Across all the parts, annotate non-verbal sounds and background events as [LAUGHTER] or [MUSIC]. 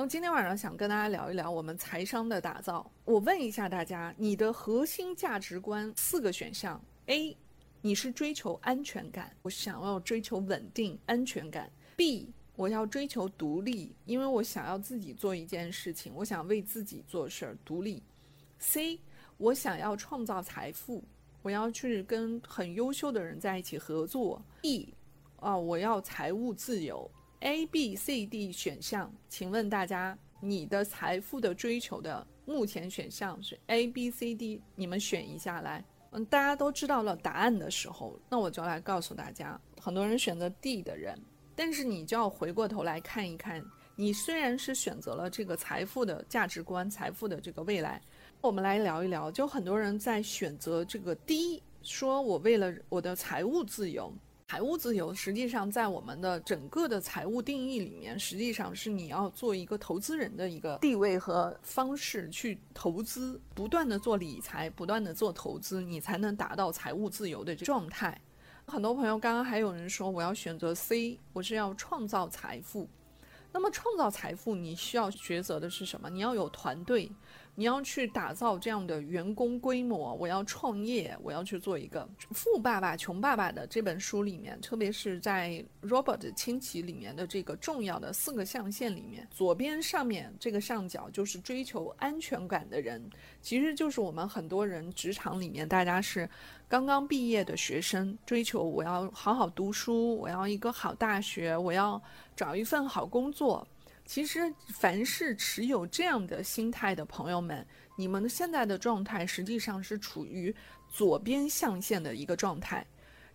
那么今天晚上想跟大家聊一聊我们财商的打造。我问一下大家，你的核心价值观四个选项：A，你是追求安全感，我想要追求稳定安全感；B，我要追求独立，因为我想要自己做一件事情，我想为自己做事儿，独立；C，我想要创造财富，我要去跟很优秀的人在一起合作；D，啊，我要财务自由。A、B、C、D 选项，请问大家，你的财富的追求的目前选项是 A、B、C、D，你们选一下来。嗯，大家都知道了答案的时候，那我就来告诉大家，很多人选择 D 的人，但是你就要回过头来看一看，你虽然是选择了这个财富的价值观、财富的这个未来，我们来聊一聊，就很多人在选择这个 D，说我为了我的财务自由。财务自由实际上在我们的整个的财务定义里面，实际上是你要做一个投资人的一个地位和方式去投资，不断的做理财，不断的做投资，你才能达到财务自由的状态。很多朋友刚刚还有人说我要选择 C，我是要创造财富。那么创造财富，你需要抉择的是什么？你要有团队，你要去打造这样的员工规模。我要创业，我要去做一个富爸爸穷爸爸的这本书里面，特别是在 Robert 清崎里面的这个重要的四个象限里面，左边上面这个上角就是追求安全感的人，其实就是我们很多人职场里面大家是刚刚毕业的学生，追求我要好好读书，我要一个好大学，我要。找一份好工作，其实凡是持有这样的心态的朋友们，你们现在的状态实际上是处于左边象限的一个状态。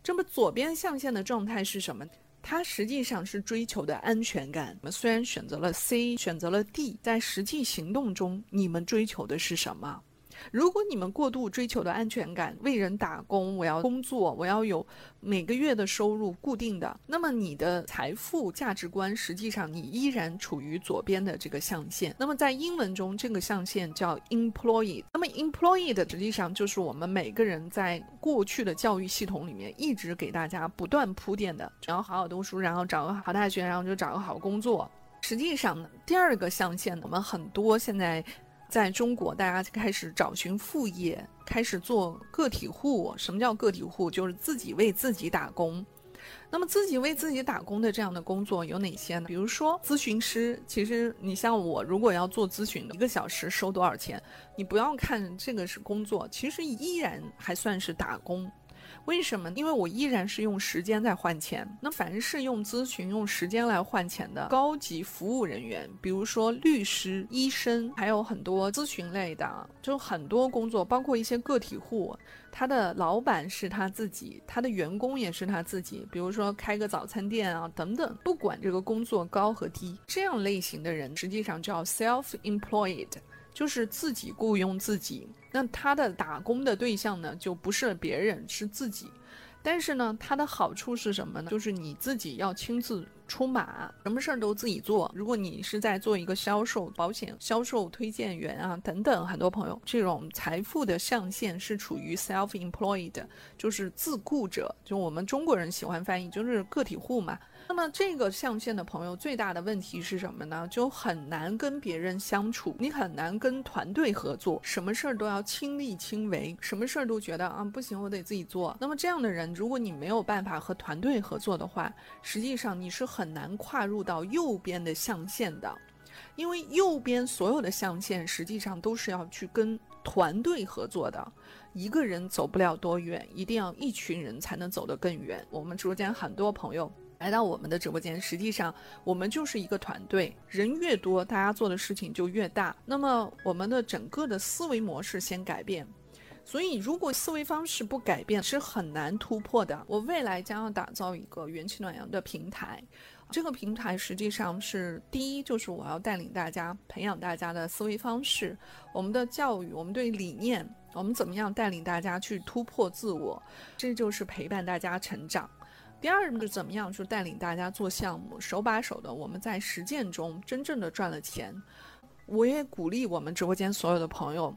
这么左边象限的状态是什么？它实际上是追求的安全感。我们虽然选择了 C，选择了 D，在实际行动中，你们追求的是什么？如果你们过度追求的安全感，为人打工，我要工作，我要有每个月的收入固定的，那么你的财富价值观实际上你依然处于左边的这个象限。那么在英文中，这个象限叫 employee。那么 employee 的实际上就是我们每个人在过去的教育系统里面一直给大家不断铺垫的，只要好好读书，然后找个好大学，然后就找个好工作。实际上呢，第二个象限，我们很多现在。在中国，大家开始找寻副业，开始做个体户。什么叫个体户？就是自己为自己打工。那么，自己为自己打工的这样的工作有哪些呢？比如说，咨询师。其实，你像我，如果要做咨询，一个小时收多少钱？你不要看这个是工作，其实依然还算是打工。为什么？因为我依然是用时间在换钱。那凡是用咨询、用时间来换钱的高级服务人员，比如说律师、医生，还有很多咨询类的，就很多工作，包括一些个体户，他的老板是他自己，他的员工也是他自己。比如说开个早餐店啊，等等，不管这个工作高和低，这样类型的人实际上叫 self-employed。就是自己雇佣自己，那他的打工的对象呢，就不是别人，是自己。但是呢，它的好处是什么呢？就是你自己要亲自出马，什么事儿都自己做。如果你是在做一个销售、保险销售推荐员啊等等，很多朋友这种财富的象限是处于 self-employed，就是自雇者，就我们中国人喜欢翻译，就是个体户嘛。那么这个象限的朋友最大的问题是什么呢？就很难跟别人相处，你很难跟团队合作，什么事儿都要亲力亲为，什么事儿都觉得啊不行，我得自己做。那么这样的人，如果你没有办法和团队合作的话，实际上你是很难跨入到右边的象限的，因为右边所有的象限实际上都是要去跟团队合作的，一个人走不了多远，一定要一群人才能走得更远。我们直播间很多朋友。来到我们的直播间，实际上我们就是一个团队，人越多，大家做的事情就越大。那么我们的整个的思维模式先改变，所以如果思维方式不改变，是很难突破的。我未来将要打造一个元气暖阳的平台，这个平台实际上是第一，就是我要带领大家培养大家的思维方式，我们的教育，我们对理念，我们怎么样带领大家去突破自我，这就是陪伴大家成长。第二是怎么样，就带领大家做项目，手把手的，我们在实践中真正的赚了钱。我也鼓励我们直播间所有的朋友，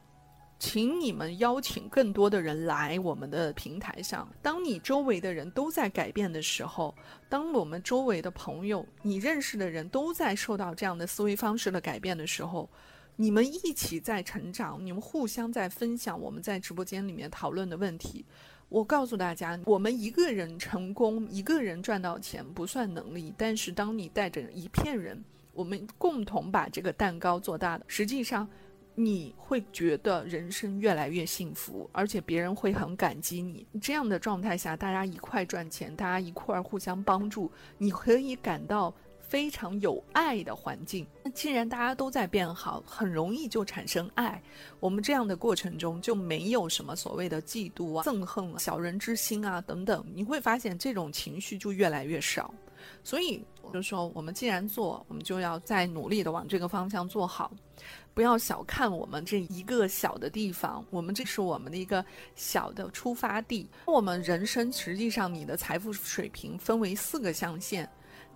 请你们邀请更多的人来我们的平台上。当你周围的人都在改变的时候，当我们周围的朋友、你认识的人都在受到这样的思维方式的改变的时候，你们一起在成长，你们互相在分享我们在直播间里面讨论的问题。我告诉大家，我们一个人成功，一个人赚到钱不算能力，但是当你带着一片人，我们共同把这个蛋糕做大的，实际上。你会觉得人生越来越幸福，而且别人会很感激你。这样的状态下，大家一块赚钱，大家一块互相帮助，你可以感到非常有爱的环境。那既然大家都在变好，很容易就产生爱。我们这样的过程中就没有什么所谓的嫉妒啊、憎恨啊、小人之心啊等等。你会发现这种情绪就越来越少。所以就说，我们既然做，我们就要再努力的往这个方向做好。不要小看我们这一个小的地方，我们这是我们的一个小的出发地。我们人生实际上，你的财富水平分为四个象限，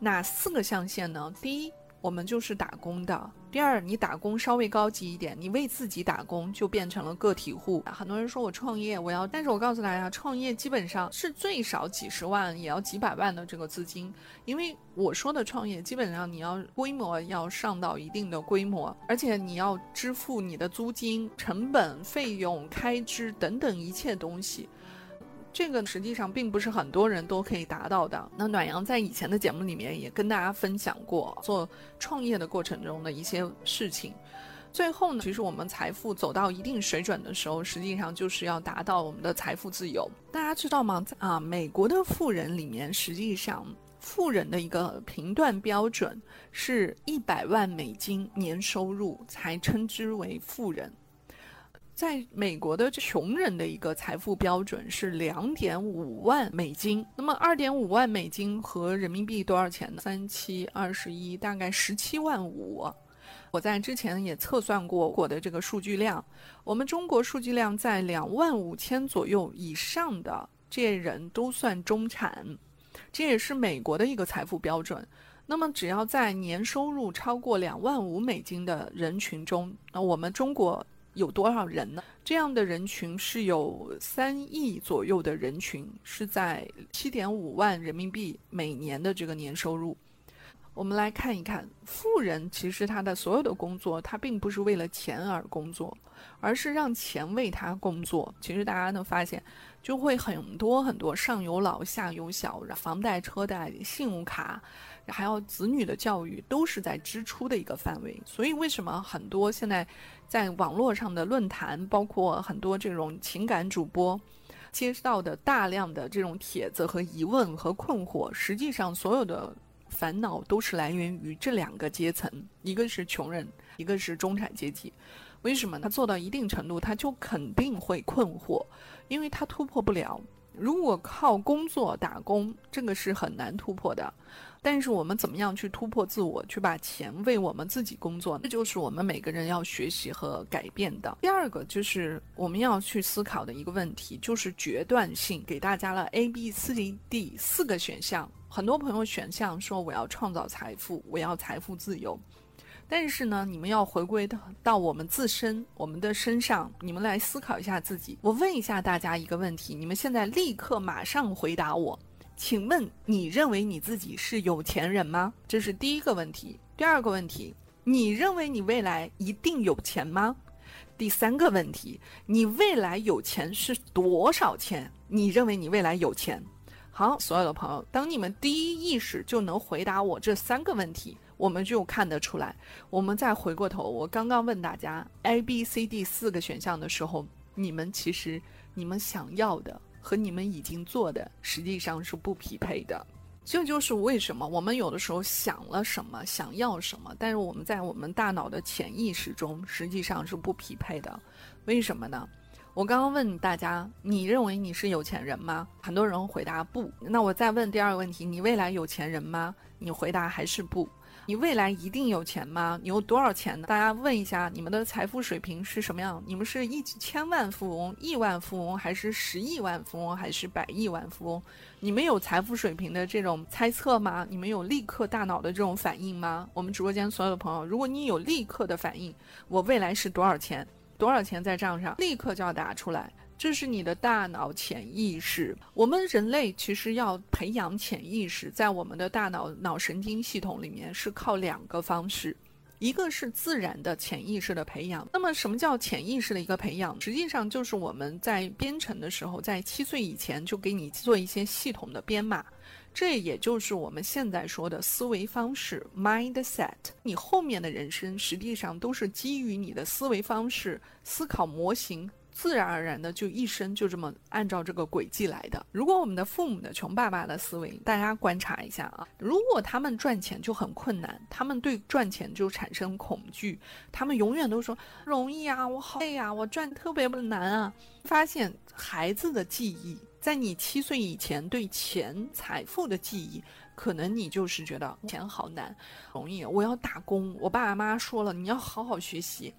哪四个象限呢？第一。我们就是打工的。第二，你打工稍微高级一点，你为自己打工就变成了个体户。很多人说我创业，我要，但是我告诉大家，创业基本上是最少几十万，也要几百万的这个资金。因为我说的创业，基本上你要规模要上到一定的规模，而且你要支付你的租金、成本、费用、开支等等一切东西。这个实际上并不是很多人都可以达到的。那暖阳在以前的节目里面也跟大家分享过做创业的过程中的一些事情。最后呢，其实我们财富走到一定水准的时候，实际上就是要达到我们的财富自由。大家知道吗？啊，美国的富人里面，实际上富人的一个评断标准是一百万美金年收入才称之为富人。在美国的穷人的一个财富标准是两点五万美金。那么二点五万美金和人民币多少钱呢？三七二十一，大概十七万五。我在之前也测算过我的这个数据量，我们中国数据量在两万五千左右以上的这些人都算中产，这也是美国的一个财富标准。那么只要在年收入超过两万五美金的人群中，那我们中国。有多少人呢？这样的人群是有三亿左右的人群，是在七点五万人民币每年的这个年收入。我们来看一看，富人其实他的所有的工作，他并不是为了钱而工作，而是让钱为他工作。其实大家能发现，就会很多很多上有老下有小，房贷、车贷、信用卡。还有子女的教育都是在支出的一个范围，所以为什么很多现在在网络上的论坛，包括很多这种情感主播，接到的大量的这种帖子和疑问和困惑，实际上所有的烦恼都是来源于这两个阶层，一个是穷人，一个是中产阶级。为什么？他做到一定程度，他就肯定会困惑，因为他突破不了。如果靠工作打工，这个是很难突破的。但是我们怎么样去突破自我，去把钱为我们自己工作？这就是我们每个人要学习和改变的。第二个就是我们要去思考的一个问题，就是决断性。给大家了 A、B、C、D 四个选项，很多朋友选项说我要创造财富，我要财富自由。但是呢，你们要回归到到我们自身，我们的身上，你们来思考一下自己。我问一下大家一个问题，你们现在立刻马上回答我。请问你认为你自己是有钱人吗？这是第一个问题。第二个问题，你认为你未来一定有钱吗？第三个问题，你未来有钱是多少钱？你认为你未来有钱？好，所有的朋友，当你们第一意识就能回答我这三个问题，我们就看得出来。我们再回过头，我刚刚问大家 A、B、C、D 四个选项的时候，你们其实你们想要的。和你们已经做的实际上是不匹配的，这就是为什么我们有的时候想了什么，想要什么，但是我们在我们大脑的潜意识中实际上是不匹配的。为什么呢？我刚刚问大家，你认为你是有钱人吗？很多人回答不。那我再问第二个问题，你未来有钱人吗？你回答还是不。你未来一定有钱吗？你有多少钱呢？大家问一下，你们的财富水平是什么样？你们是一千万富翁、亿万富翁，还是十亿万富翁，还是百亿万富翁？你们有财富水平的这种猜测吗？你们有立刻大脑的这种反应吗？我们直播间所有的朋友，如果你有立刻的反应，我未来是多少钱？多少钱在账上，立刻就要打出来。这是你的大脑潜意识。我们人类其实要培养潜意识，在我们的大脑脑神经系统里面是靠两个方式，一个是自然的潜意识的培养。那么什么叫潜意识的一个培养？实际上就是我们在编程的时候，在七岁以前就给你做一些系统的编码，这也就是我们现在说的思维方式 （mindset）。你后面的人生实际上都是基于你的思维方式、思考模型。自然而然的就一生就这么按照这个轨迹来的。如果我们的父母的穷爸爸的思维，大家观察一下啊，如果他们赚钱就很困难，他们对赚钱就产生恐惧，他们永远都说容易啊，我好累啊，我赚特别不难啊。发现孩子的记忆，在你七岁以前对钱财富的记忆，可能你就是觉得钱好难，容易，我要打工。我爸爸妈妈说了，你要好好学习。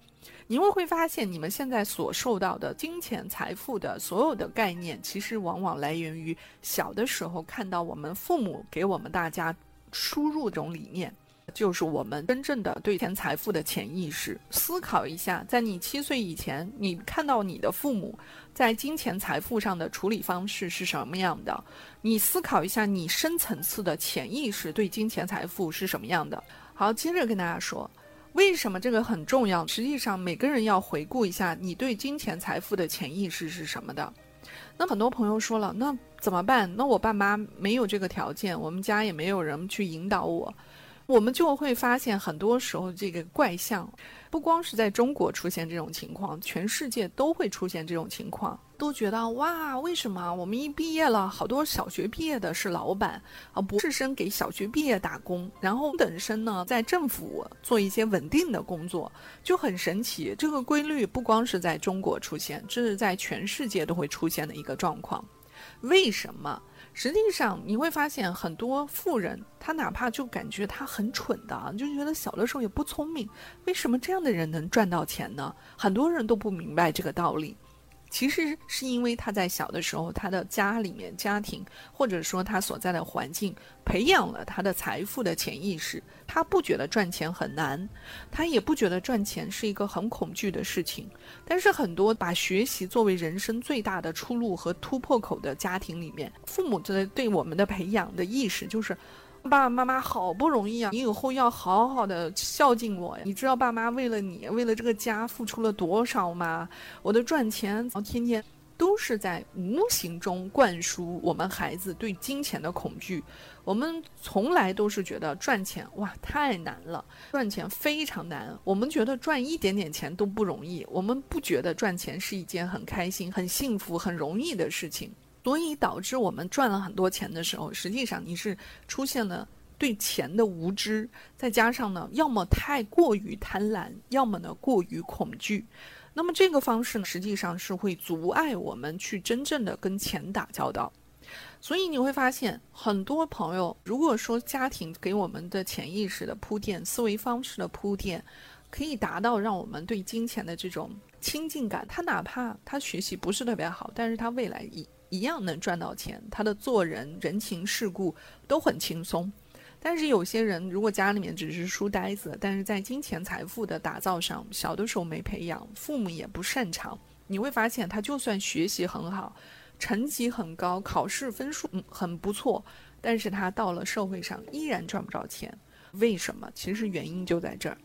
你们会发现，你们现在所受到的金钱财富的所有的概念，其实往往来源于小的时候看到我们父母给我们大家输入这种理念，就是我们真正的对钱财富的潜意识。思考一下，在你七岁以前，你看到你的父母在金钱财富上的处理方式是什么样的？你思考一下，你深层次的潜意识对金钱财富是什么样的？好，接着跟大家说。为什么这个很重要？实际上，每个人要回顾一下你对金钱财富的潜意识是什么的。那很多朋友说了，那怎么办？那我爸妈没有这个条件，我们家也没有人去引导我。我们就会发现，很多时候这个怪象，不光是在中国出现这种情况，全世界都会出现这种情况。都觉得哇，为什么我们一毕业了，好多小学毕业的是老板啊，博士生给小学毕业打工，然后等生呢在政府做一些稳定的工作，就很神奇。这个规律不光是在中国出现，这是在全世界都会出现的一个状况。为什么？实际上你会发现，很多富人他哪怕就感觉他很蠢的，就觉得小的时候也不聪明，为什么这样的人能赚到钱呢？很多人都不明白这个道理。其实是因为他在小的时候，他的家里面、家庭或者说他所在的环境，培养了他的财富的潜意识。他不觉得赚钱很难，他也不觉得赚钱是一个很恐惧的事情。但是很多把学习作为人生最大的出路和突破口的家庭里面，父母的对我们的培养的意识就是。爸爸妈妈好不容易啊，你以后要好好的孝敬我呀！你知道爸妈为了你，为了这个家付出了多少吗？我的赚钱，天天都是在无形中灌输我们孩子对金钱的恐惧。我们从来都是觉得赚钱哇太难了，赚钱非常难。我们觉得赚一点点钱都不容易，我们不觉得赚钱是一件很开心、很幸福、很容易的事情。所以导致我们赚了很多钱的时候，实际上你是出现了对钱的无知，再加上呢，要么太过于贪婪，要么呢过于恐惧。那么这个方式呢，实际上是会阻碍我们去真正的跟钱打交道。所以你会发现，很多朋友如果说家庭给我们的潜意识的铺垫、思维方式的铺垫，可以达到让我们对金钱的这种亲近感，他哪怕他学习不是特别好，但是他未来一。一样能赚到钱，他的做人人情世故都很轻松。但是有些人如果家里面只是书呆子，但是在金钱财富的打造上，小的时候没培养，父母也不擅长，你会发现他就算学习很好，成绩很高，考试分数很不错，但是他到了社会上依然赚不着钱。为什么？其实原因就在这儿。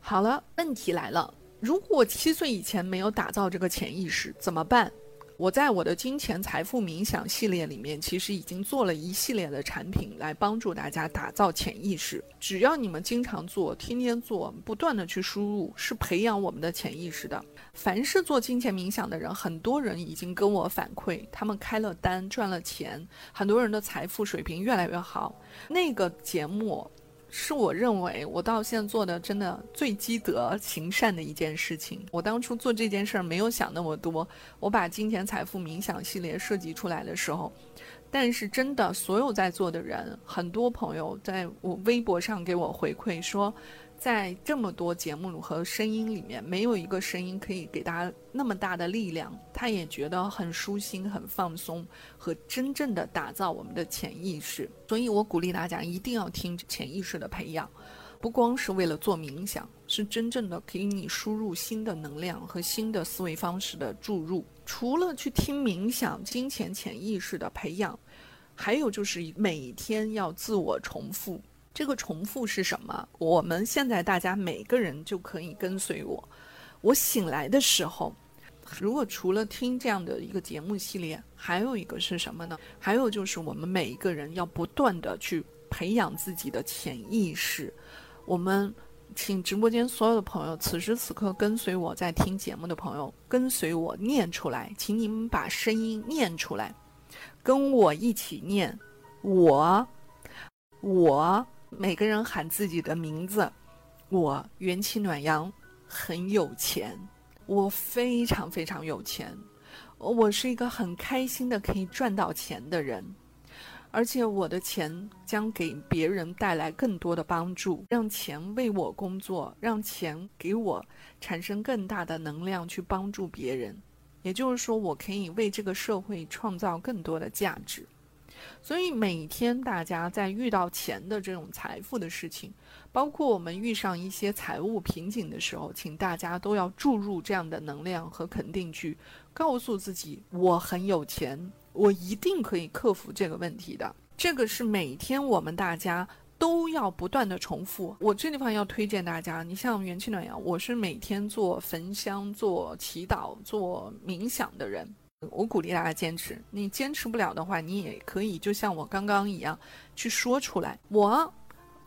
好了，问题来了，如果七岁以前没有打造这个潜意识，怎么办？我在我的金钱财富冥想系列里面，其实已经做了一系列的产品来帮助大家打造潜意识。只要你们经常做，天天做，不断的去输入，是培养我们的潜意识的。凡是做金钱冥想的人，很多人已经跟我反馈，他们开了单，赚了钱，很多人的财富水平越来越好。那个节目。是我认为我到现在做的真的最积德行善的一件事情。我当初做这件事儿没有想那么多，我把金钱财富冥想系列设计出来的时候，但是真的所有在座的人，很多朋友在我微博上给我回馈说。在这么多节目和声音里面，没有一个声音可以给大家那么大的力量。他也觉得很舒心、很放松，和真正的打造我们的潜意识。所以我鼓励大家一定要听潜意识的培养。不光是为了做冥想，是真正的给你输入新的能量和新的思维方式的注入。除了去听冥想、金钱潜意识的培养，还有就是每天要自我重复。这个重复是什么？我们现在大家每个人就可以跟随我。我醒来的时候，如果除了听这样的一个节目系列，还有一个是什么呢？还有就是我们每一个人要不断的去培养自己的潜意识。我们请直播间所有的朋友，此时此刻跟随我在听节目的朋友，跟随我念出来，请你们把声音念出来，跟我一起念。我，我，每个人喊自己的名字。我元气暖阳，很有钱，我非常非常有钱，我是一个很开心的可以赚到钱的人。而且我的钱将给别人带来更多的帮助，让钱为我工作，让钱给我产生更大的能量去帮助别人。也就是说，我可以为这个社会创造更多的价值。所以每天大家在遇到钱的这种财富的事情，包括我们遇上一些财务瓶颈的时候，请大家都要注入这样的能量和肯定句，告诉自己我很有钱。我一定可以克服这个问题的。这个是每天我们大家都要不断的重复。我这地方要推荐大家，你像元气暖阳，我是每天做焚香、做祈祷、做冥想的人。我鼓励大家坚持。你坚持不了的话，你也可以就像我刚刚一样去说出来。我。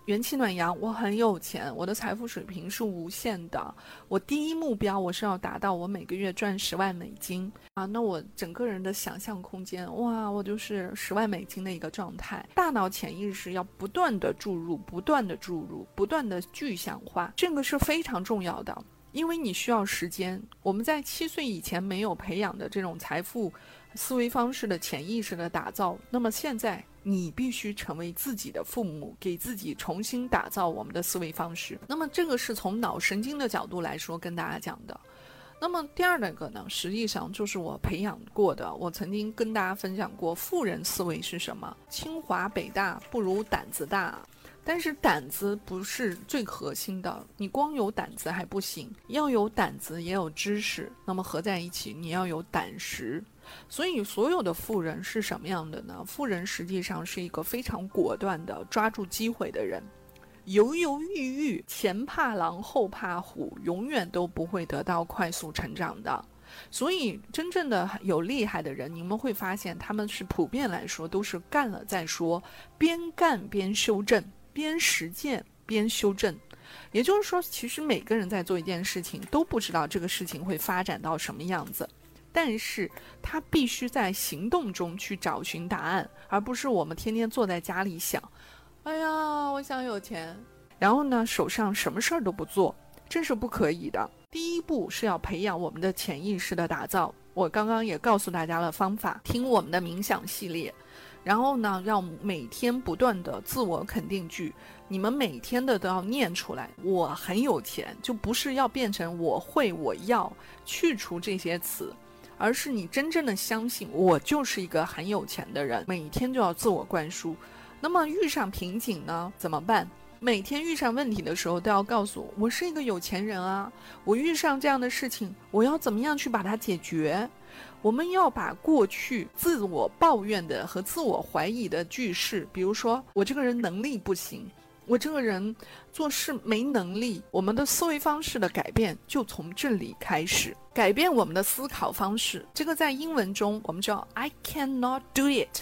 元气暖阳，我很有钱，我的财富水平是无限的。我第一目标，我是要达到我每个月赚十万美金啊！那我整个人的想象空间，哇，我就是十万美金的一个状态。大脑潜意识要不断的注入，不断的注入，不断的具象化，这个是非常重要的，因为你需要时间。我们在七岁以前没有培养的这种财富思维方式的潜意识的打造，那么现在。你必须成为自己的父母，给自己重新打造我们的思维方式。那么，这个是从脑神经的角度来说跟大家讲的。那么，第二个呢，实际上就是我培养过的。我曾经跟大家分享过，富人思维是什么？清华北大不如胆子大，但是胆子不是最核心的。你光有胆子还不行，要有胆子也有知识，那么合在一起，你要有胆识。所以，所有的富人是什么样的呢？富人实际上是一个非常果断的抓住机会的人，犹犹豫豫，前怕狼后怕虎，永远都不会得到快速成长的。所以，真正的有厉害的人，你们会发现他们是普遍来说都是干了再说，边干边修正，边实践边修正。也就是说，其实每个人在做一件事情，都不知道这个事情会发展到什么样子。但是他必须在行动中去找寻答案，而不是我们天天坐在家里想：“哎呀，我想有钱。”然后呢，手上什么事儿都不做，这是不可以的。第一步是要培养我们的潜意识的打造。我刚刚也告诉大家了方法，听我们的冥想系列，然后呢，要每天不断的自我肯定句，你们每天的都要念出来。我很有钱，就不是要变成我会我要，去除这些词。而是你真正的相信，我就是一个很有钱的人，每天就要自我灌输。那么遇上瓶颈呢，怎么办？每天遇上问题的时候，都要告诉我，我是一个有钱人啊。我遇上这样的事情，我要怎么样去把它解决？我们要把过去自我抱怨的和自我怀疑的句式，比如说我这个人能力不行。我这个人做事没能力，我们的思维方式的改变就从这里开始，改变我们的思考方式。这个在英文中我们叫 I cannot do it，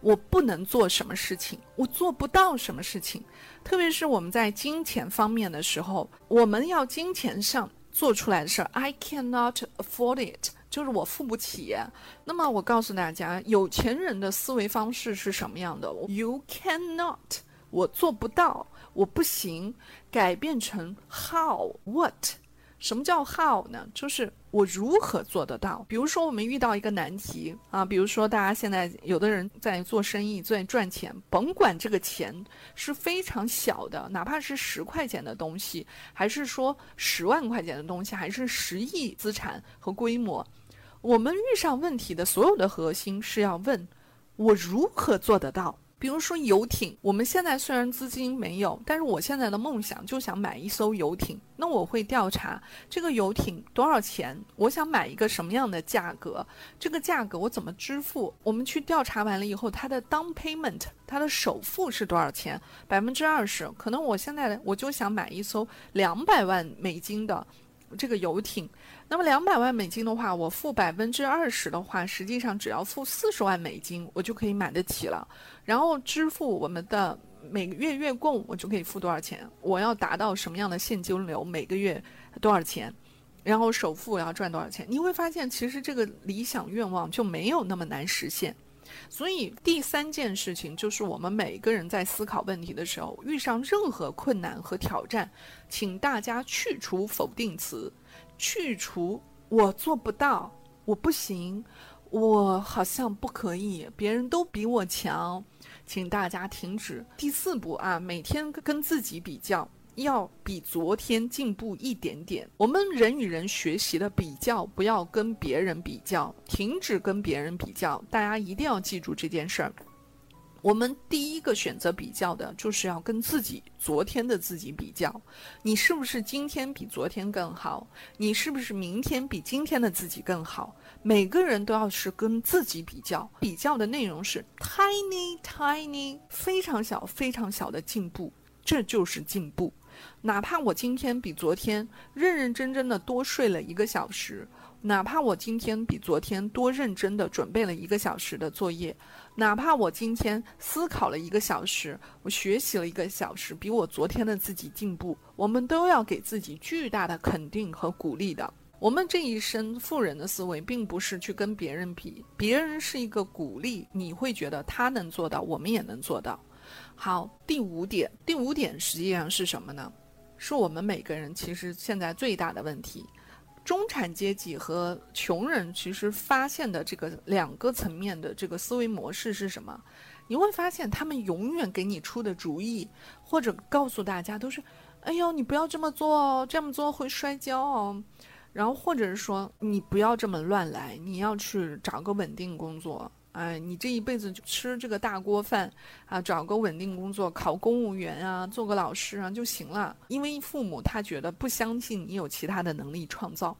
我不能做什么事情，我做不到什么事情。特别是我们在金钱方面的时候，我们要金钱上做出来的事儿，I cannot afford it，就是我付不起。那么我告诉大家，有钱人的思维方式是什么样的？You cannot。我做不到，我不行，改变成 how what？什么叫 how 呢？就是我如何做得到？比如说我们遇到一个难题啊，比如说大家现在有的人在做生意，在赚钱，甭管这个钱是非常小的，哪怕是十块钱的东西，还是说十万块钱的东西，还是十亿资产和规模，我们遇上问题的所有的核心是要问：我如何做得到？比如说游艇，我们现在虽然资金没有，但是我现在的梦想就想买一艘游艇。那我会调查这个游艇多少钱，我想买一个什么样的价格，这个价格我怎么支付？我们去调查完了以后，它的 down payment，它的首付是多少钱？百分之二十。可能我现在我就想买一艘两百万美金的这个游艇。那么两百万美金的话，我付百分之二十的话，实际上只要付四十万美金，我就可以买得起了。然后支付我们的每个月月供，我就可以付多少钱？我要达到什么样的现金流？每个月多少钱？然后首付我要赚多少钱？你会发现，其实这个理想愿望就没有那么难实现。所以第三件事情就是，我们每个人在思考问题的时候，遇上任何困难和挑战，请大家去除否定词。去除我做不到，我不行，我好像不可以，别人都比我强，请大家停止。第四步啊，每天跟自己比较，要比昨天进步一点点。我们人与人学习的比较，不要跟别人比较，停止跟别人比较。大家一定要记住这件事儿。我们第一个选择比较的，就是要跟自己昨天的自己比较，你是不是今天比昨天更好？你是不是明天比今天的自己更好？每个人都要是跟自己比较，比较的内容是 tiny tiny 非常小非常小的进步，这就是进步。哪怕我今天比昨天认认真真的多睡了一个小时。哪怕我今天比昨天多认真的准备了一个小时的作业，哪怕我今天思考了一个小时，我学习了一个小时，比我昨天的自己进步，我们都要给自己巨大的肯定和鼓励的。我们这一生富人的思维，并不是去跟别人比，别人是一个鼓励，你会觉得他能做到，我们也能做到。好，第五点，第五点实际上是什么呢？是我们每个人其实现在最大的问题。中产阶级和穷人其实发现的这个两个层面的这个思维模式是什么？你会发现他们永远给你出的主意，或者告诉大家都是：“哎呦，你不要这么做哦，这么做会摔跤哦。”然后或者是说：“你不要这么乱来，你要去找个稳定工作。”哎，你这一辈子就吃这个大锅饭啊，找个稳定工作，考公务员啊，做个老师啊就行了。因为父母他觉得不相信你有其他的能力创造。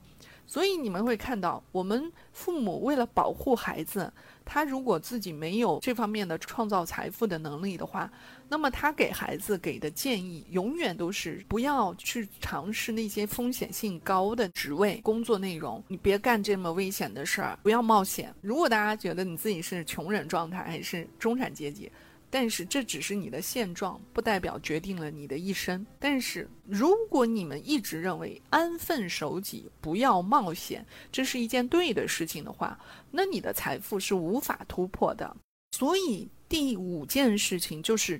所以你们会看到，我们父母为了保护孩子，他如果自己没有这方面的创造财富的能力的话，那么他给孩子给的建议永远都是不要去尝试那些风险性高的职位、工作内容。你别干这么危险的事儿，不要冒险。如果大家觉得你自己是穷人状态还是中产阶级？但是这只是你的现状，不代表决定了你的一生。但是如果你们一直认为安分守己、不要冒险，这是一件对的事情的话，那你的财富是无法突破的。所以第五件事情就是，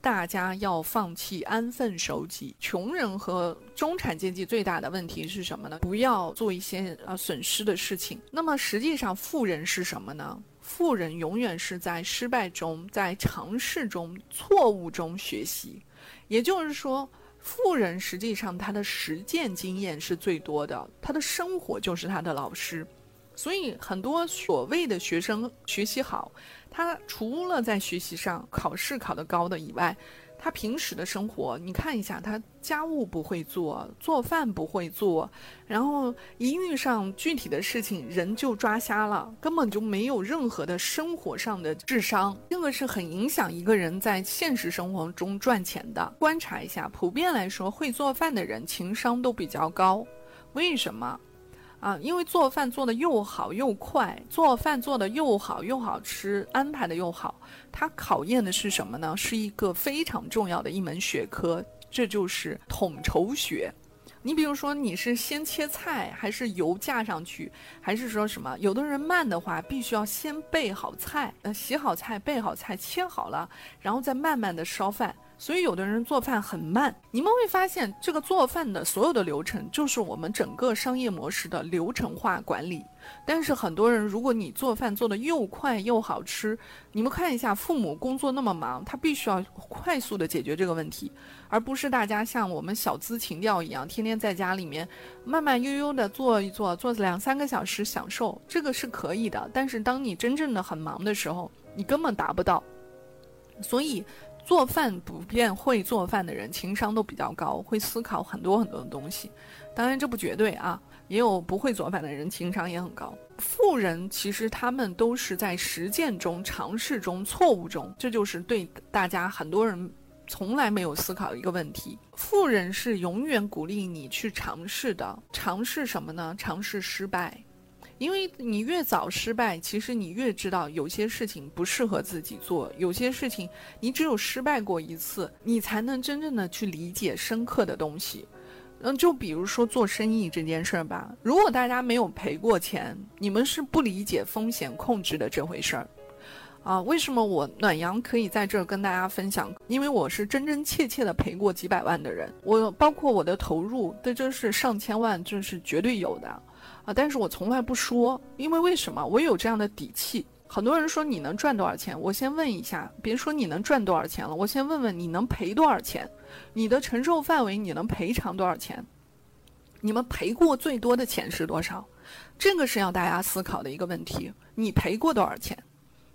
大家要放弃安分守己。穷人和中产阶级最大的问题是什么呢？不要做一些呃损失的事情。那么实际上富人是什么呢？富人永远是在失败中、在尝试中、错误中学习，也就是说，富人实际上他的实践经验是最多的，他的生活就是他的老师。所以，很多所谓的学生学习好，他除了在学习上考试考得高的以外，他平时的生活，你看一下，他家务不会做，做饭不会做，然后一遇上具体的事情，人就抓瞎了，根本就没有任何的生活上的智商，这个是很影响一个人在现实生活中赚钱的。观察一下，普遍来说，会做饭的人情商都比较高，为什么？啊，因为做饭做的又好又快，做饭做的又好又好吃，安排的又好，它考验的是什么呢？是一个非常重要的一门学科，这就是统筹学。你比如说，你是先切菜，还是油架上去，还是说什么？有的人慢的话，必须要先备好菜，呃，洗好菜，备好菜，切好了，然后再慢慢的烧饭。所以有的人做饭很慢，你们会发现这个做饭的所有的流程就是我们整个商业模式的流程化管理。但是很多人，如果你做饭做的又快又好吃，你们看一下，父母工作那么忙，他必须要快速的解决这个问题，而不是大家像我们小资情调一样，天天在家里面慢慢悠悠的做一做，做两三个小时享受，这个是可以的。但是当你真正的很忙的时候，你根本达不到。所以，做饭普遍会做饭的人情商都比较高，会思考很多很多的东西。当然，这不绝对啊，也有不会做饭的人情商也很高。富人其实他们都是在实践中、尝试中、错误中，这就是对大家很多人从来没有思考一个问题：富人是永远鼓励你去尝试的。尝试什么呢？尝试失败。因为你越早失败，其实你越知道有些事情不适合自己做，有些事情你只有失败过一次，你才能真正的去理解深刻的东西。嗯，就比如说做生意这件事儿吧，如果大家没有赔过钱，你们是不理解风险控制的这回事儿。啊，为什么我暖阳可以在这儿跟大家分享？因为我是真真切切的赔过几百万的人，我包括我的投入，这真是上千万，这是绝对有的。啊！但是我从来不说，因为为什么？我有这样的底气。很多人说你能赚多少钱，我先问一下，别说你能赚多少钱了，我先问问你能赔多少钱？你的承受范围，你能赔偿多少钱？你们赔过最多的钱是多少？这个是要大家思考的一个问题。你赔过多少钱？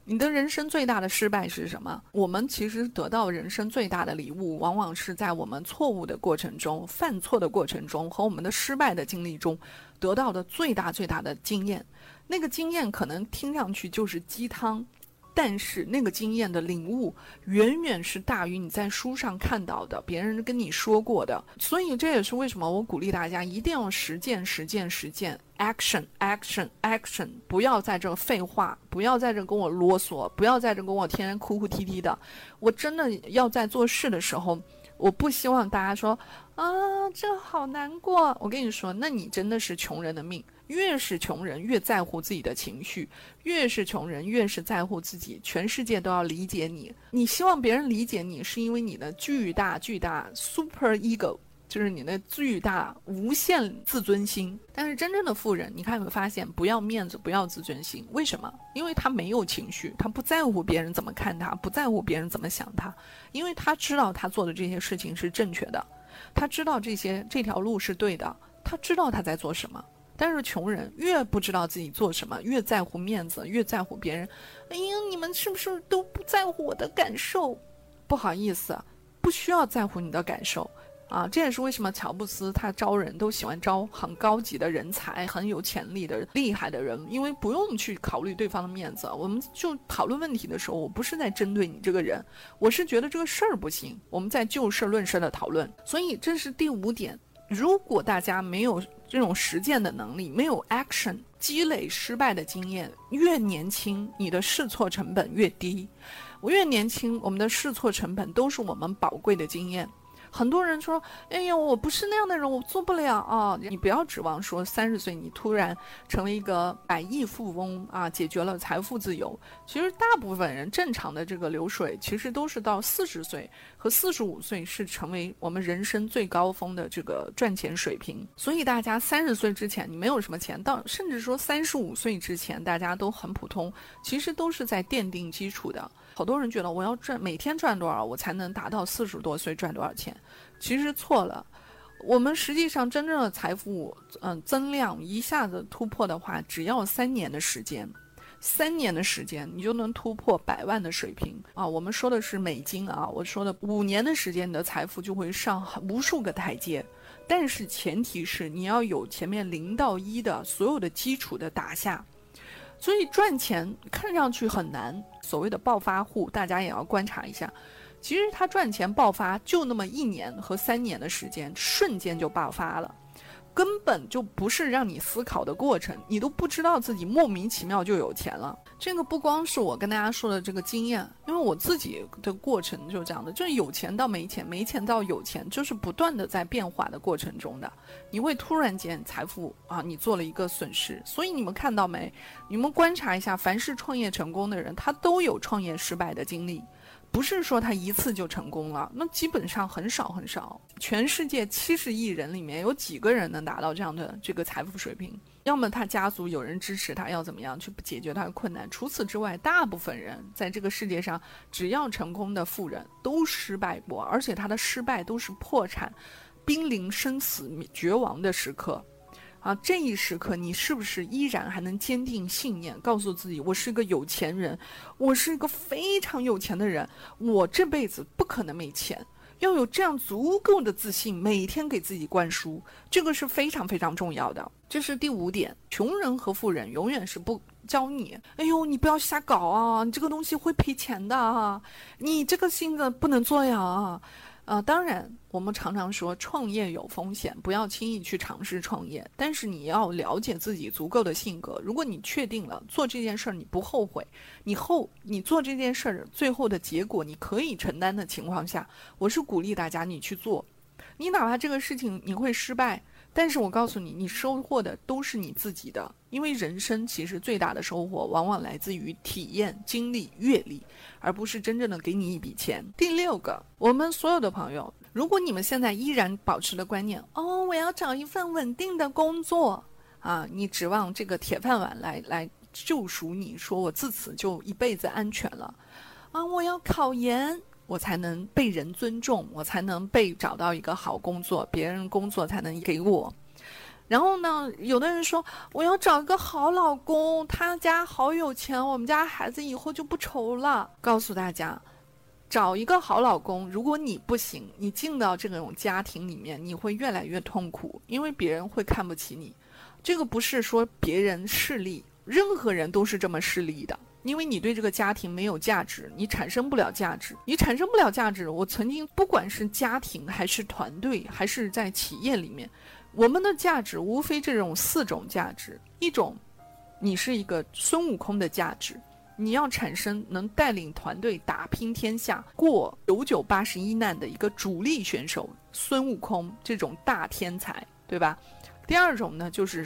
你的人生最大的失败是什么？我们其实得到人生最大的礼物，往往是在我们错误的过程中、犯错的过程中和我们的失败的经历中，得到的最大最大的经验。那个经验可能听上去就是鸡汤。但是那个经验的领悟远远是大于你在书上看到的，别人跟你说过的。所以这也是为什么我鼓励大家一定要实践、实践、实践，action action action，不要在这废话，不要在这跟我啰嗦，不要在这跟我天天哭哭啼啼的。我真的要在做事的时候，我不希望大家说啊，这好难过。我跟你说，那你真的是穷人的命。越是穷人，越在乎自己的情绪；越是穷人，越是在乎自己。全世界都要理解你，你希望别人理解你，是因为你的巨大巨大 super ego，就是你的巨大无限自尊心。但是真正的富人，你看有没有发现，不要面子，不要自尊心？为什么？因为他没有情绪，他不在乎别人怎么看他，不在乎别人怎么想他，因为他知道他做的这些事情是正确的，他知道这些这条路是对的，他知道他在做什么。但是穷人越不知道自己做什么，越在乎面子，越在乎别人。哎呀，你们是不是都不在乎我的感受？不好意思，不需要在乎你的感受啊！这也是为什么乔布斯他招人都喜欢招很高级的人才，很有潜力的厉害的人，因为不用去考虑对方的面子。我们就讨论问题的时候，我不是在针对你这个人，我是觉得这个事儿不行，我们在就事论事的讨论。所以这是第五点。如果大家没有这种实践的能力，没有 action 积累失败的经验，越年轻你的试错成本越低。我越年轻，我们的试错成本都是我们宝贵的经验。很多人说：“哎呀，我不是那样的人，我做不了啊！”你不要指望说三十岁你突然成为一个百亿富翁啊，解决了财富自由。其实大部分人正常的这个流水，其实都是到四十岁和四十五岁是成为我们人生最高峰的这个赚钱水平。所以大家三十岁之前你没有什么钱，到甚至说三十五岁之前大家都很普通，其实都是在奠定基础的。好多人觉得我要赚每天赚多少，我才能达到四十多岁赚多少钱？其实错了。我们实际上真正的财富，嗯，增量一下子突破的话，只要三年的时间，三年的时间你就能突破百万的水平啊！我们说的是美金啊，我说的五年的时间，你的财富就会上无数个台阶。但是前提是你要有前面零到一的所有的基础的打下。所以赚钱看上去很难。所谓的暴发户，大家也要观察一下。其实他赚钱爆发就那么一年和三年的时间，瞬间就爆发了。根本就不是让你思考的过程，你都不知道自己莫名其妙就有钱了。这个不光是我跟大家说的这个经验，因为我自己的过程就是这样的，就是有钱到没钱，没钱到有钱，就是不断的在变化的过程中的。你会突然间财富啊，你做了一个损失。所以你们看到没？你们观察一下，凡是创业成功的人，他都有创业失败的经历。不是说他一次就成功了，那基本上很少很少。全世界七十亿人里面有几个人能达到这样的这个财富水平？要么他家族有人支持他，要怎么样去解决他的困难？除此之外，大部分人在这个世界上，只要成功的富人都失败过，而且他的失败都是破产、濒临生死、绝亡的时刻。啊，这一时刻你是不是依然还能坚定信念，告诉自己我是一个有钱人，我是一个非常有钱的人，我这辈子不可能没钱。要有这样足够的自信，每天给自己灌输，这个是非常非常重要的。这是第五点，穷人和富人永远是不教你，哎呦，你不要瞎搞啊，你这个东西会赔钱的啊，你这个性子不能做呀啊。呃，当然，我们常常说创业有风险，不要轻易去尝试创业。但是你要了解自己足够的性格。如果你确定了做这件事儿你不后悔，你后你做这件事儿最后的结果你可以承担的情况下，我是鼓励大家你去做。你哪怕这个事情你会失败。但是我告诉你，你收获的都是你自己的，因为人生其实最大的收获往往来自于体验、经历、阅历，而不是真正的给你一笔钱。第六个，我们所有的朋友，如果你们现在依然保持的观念，哦，我要找一份稳定的工作啊，你指望这个铁饭碗来来救赎你，说我自此就一辈子安全了，啊，我要考研。我才能被人尊重，我才能被找到一个好工作，别人工作才能给我。然后呢，有的人说我要找一个好老公，他家好有钱，我们家孩子以后就不愁了。告诉大家，找一个好老公，如果你不行，你进到这种家庭里面，你会越来越痛苦，因为别人会看不起你。这个不是说别人势利，任何人都是这么势利的。因为你对这个家庭没有价值，你产生不了价值，你产生不了价值。我曾经不管是家庭还是团队，还是在企业里面，我们的价值无非这种四种价值：一种，你是一个孙悟空的价值，你要产生能带领团队打拼天下、过九九八十一难的一个主力选手，孙悟空这种大天才，对吧？第二种呢，就是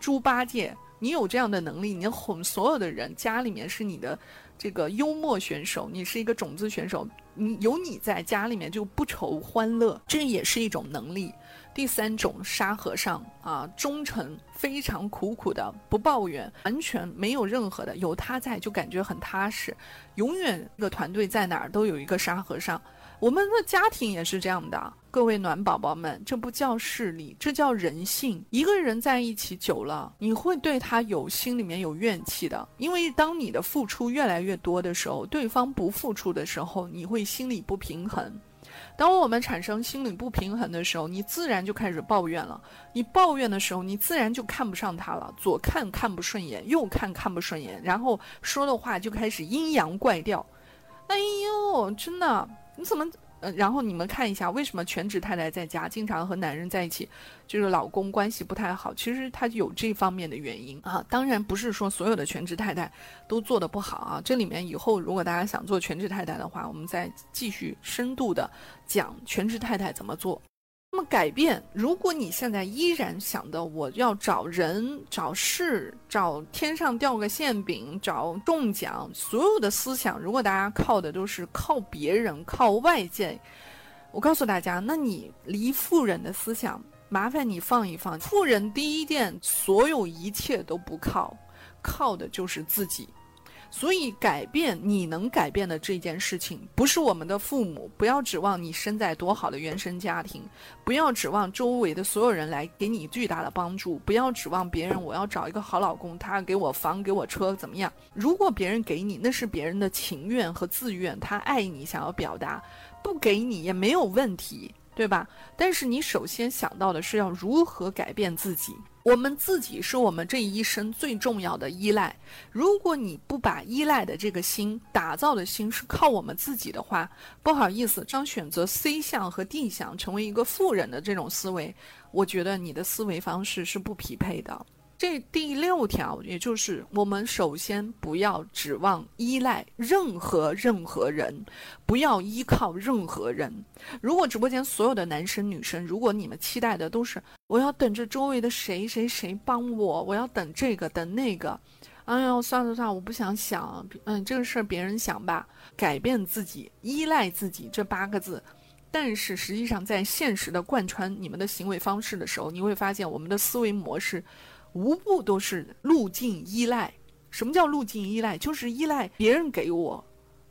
猪八戒。你有这样的能力，你哄所有的人，家里面是你的这个幽默选手，你是一个种子选手，你有你在家里面就不愁欢乐，这也是一种能力。第三种沙和尚啊，忠诚，非常苦苦的，不抱怨，完全没有任何的，有他在就感觉很踏实，永远这个团队在哪儿都有一个沙和尚。我们的家庭也是这样的，各位暖宝宝们，这不叫势力，这叫人性。一个人在一起久了，你会对他有心里面有怨气的，因为当你的付出越来越多的时候，对方不付出的时候，你会心里不平衡。当我们产生心理不平衡的时候，你自然就开始抱怨了。你抱怨的时候，你自然就看不上他了，左看看不顺眼，右看看不顺眼，然后说的话就开始阴阳怪调。哎呦，真的。你怎么呃？然后你们看一下，为什么全职太太在家经常和男人在一起，就是老公关系不太好？其实她有这方面的原因啊。当然不是说所有的全职太太都做得不好啊。这里面以后如果大家想做全职太太的话，我们再继续深度的讲全职太太怎么做。那么改变，如果你现在依然想的我要找人、找事、找天上掉个馅饼、找中奖，所有的思想，如果大家靠的都是靠别人、靠外界，我告诉大家，那你离富人的思想，麻烦你放一放。富人第一件，所有一切都不靠，靠的就是自己。所以，改变你能改变的这件事情，不是我们的父母。不要指望你生在多好的原生家庭，不要指望周围的所有人来给你巨大的帮助，不要指望别人。我要找一个好老公，他给我房，给我车，怎么样？如果别人给你，那是别人的情愿和自愿，他爱你，想要表达；不给你也没有问题，对吧？但是你首先想到的是要如何改变自己。我们自己是我们这一生最重要的依赖。如果你不把依赖的这个心打造的心是靠我们自己的话，不好意思，张选择 C 项和 D 项成为一个富人的这种思维，我觉得你的思维方式是不匹配的。这第六条，也就是我们首先不要指望依赖任何任何人，不要依靠任何人。如果直播间所有的男生女生，如果你们期待的都是我要等着周围的谁谁谁帮我，我要等这个等那个，哎呦，算了算了，我不想想，嗯，这个事儿别人想吧。改变自己，依赖自己这八个字，但是实际上在现实的贯穿你们的行为方式的时候，你会发现我们的思维模式。无不都是路径依赖。什么叫路径依赖？就是依赖别人给我，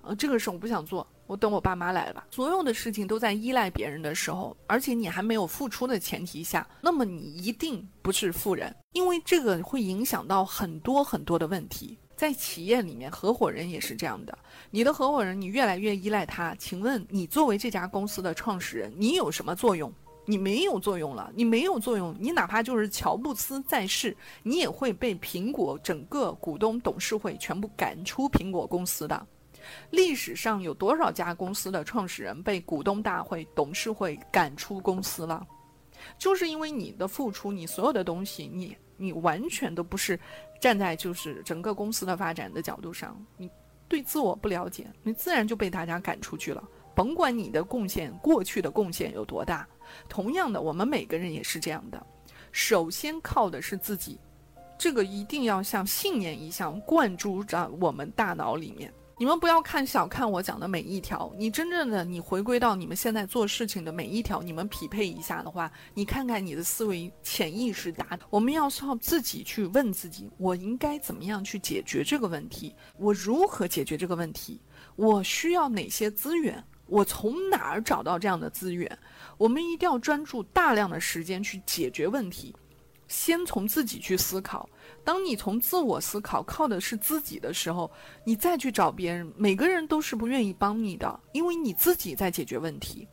呃，这个事我不想做，我等我爸妈来吧。所有的事情都在依赖别人的时候，而且你还没有付出的前提下，那么你一定不是富人，因为这个会影响到很多很多的问题。在企业里面，合伙人也是这样的。你的合伙人，你越来越依赖他，请问你作为这家公司的创始人，你有什么作用？你没有作用了，你没有作用，你哪怕就是乔布斯在世，你也会被苹果整个股东董事会全部赶出苹果公司的。历史上有多少家公司的创始人被股东大会、董事会赶出公司了？就是因为你的付出，你所有的东西，你你完全都不是站在就是整个公司的发展的角度上，你对自我不了解，你自然就被大家赶出去了。甭管你的贡献过去的贡献有多大。同样的，我们每个人也是这样的。首先靠的是自己，这个一定要像信念一样灌注在我们大脑里面。你们不要看小看我讲的每一条，你真正的你回归到你们现在做事情的每一条，你们匹配一下的话，你看看你的思维潜意识达。我们要靠自己去问自己：我应该怎么样去解决这个问题？我如何解决这个问题？我需要哪些资源？我从哪儿找到这样的资源？我们一定要专注大量的时间去解决问题，先从自己去思考。当你从自我思考靠的是自己的时候，你再去找别人，每个人都是不愿意帮你的，因为你自己在解决问题。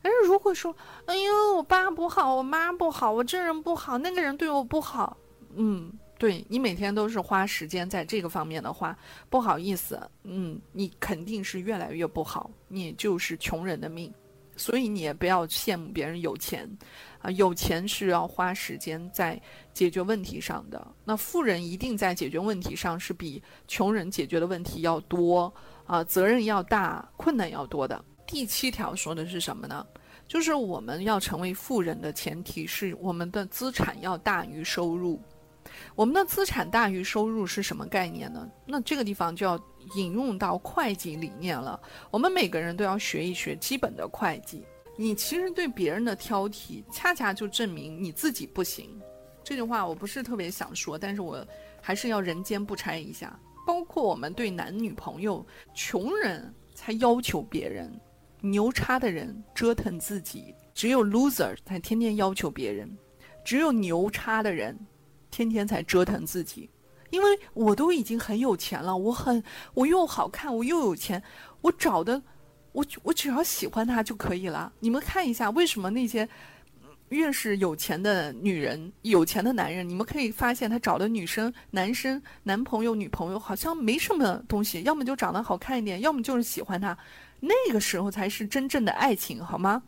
但是如果说，哎呦，我爸不好，我妈不好，我这人不好，那个人对我不好，嗯，对你每天都是花时间在这个方面的话，不好意思，嗯，你肯定是越来越不好，你就是穷人的命。所以你也不要羡慕别人有钱，啊，有钱是要花时间在解决问题上的。那富人一定在解决问题上是比穷人解决的问题要多，啊，责任要大，困难要多的。第七条说的是什么呢？就是我们要成为富人的前提是我们的资产要大于收入。我们的资产大于收入是什么概念呢？那这个地方就要引用到会计理念了。我们每个人都要学一学基本的会计。你其实对别人的挑剔，恰恰就证明你自己不行。这句话我不是特别想说，但是我还是要人间不拆一下。包括我们对男女朋友，穷人才要求别人，牛叉的人折腾自己，只有 loser 才天天要求别人，只有牛叉的人。天天才折腾自己，因为我都已经很有钱了，我很我又好看，我又有钱，我找的我我只要喜欢他就可以了。你们看一下，为什么那些越是有钱的女人、有钱的男人，你们可以发现他找的女生、男生、男朋友、女朋友好像没什么东西，要么就长得好看一点，要么就是喜欢他，那个时候才是真正的爱情，好吗？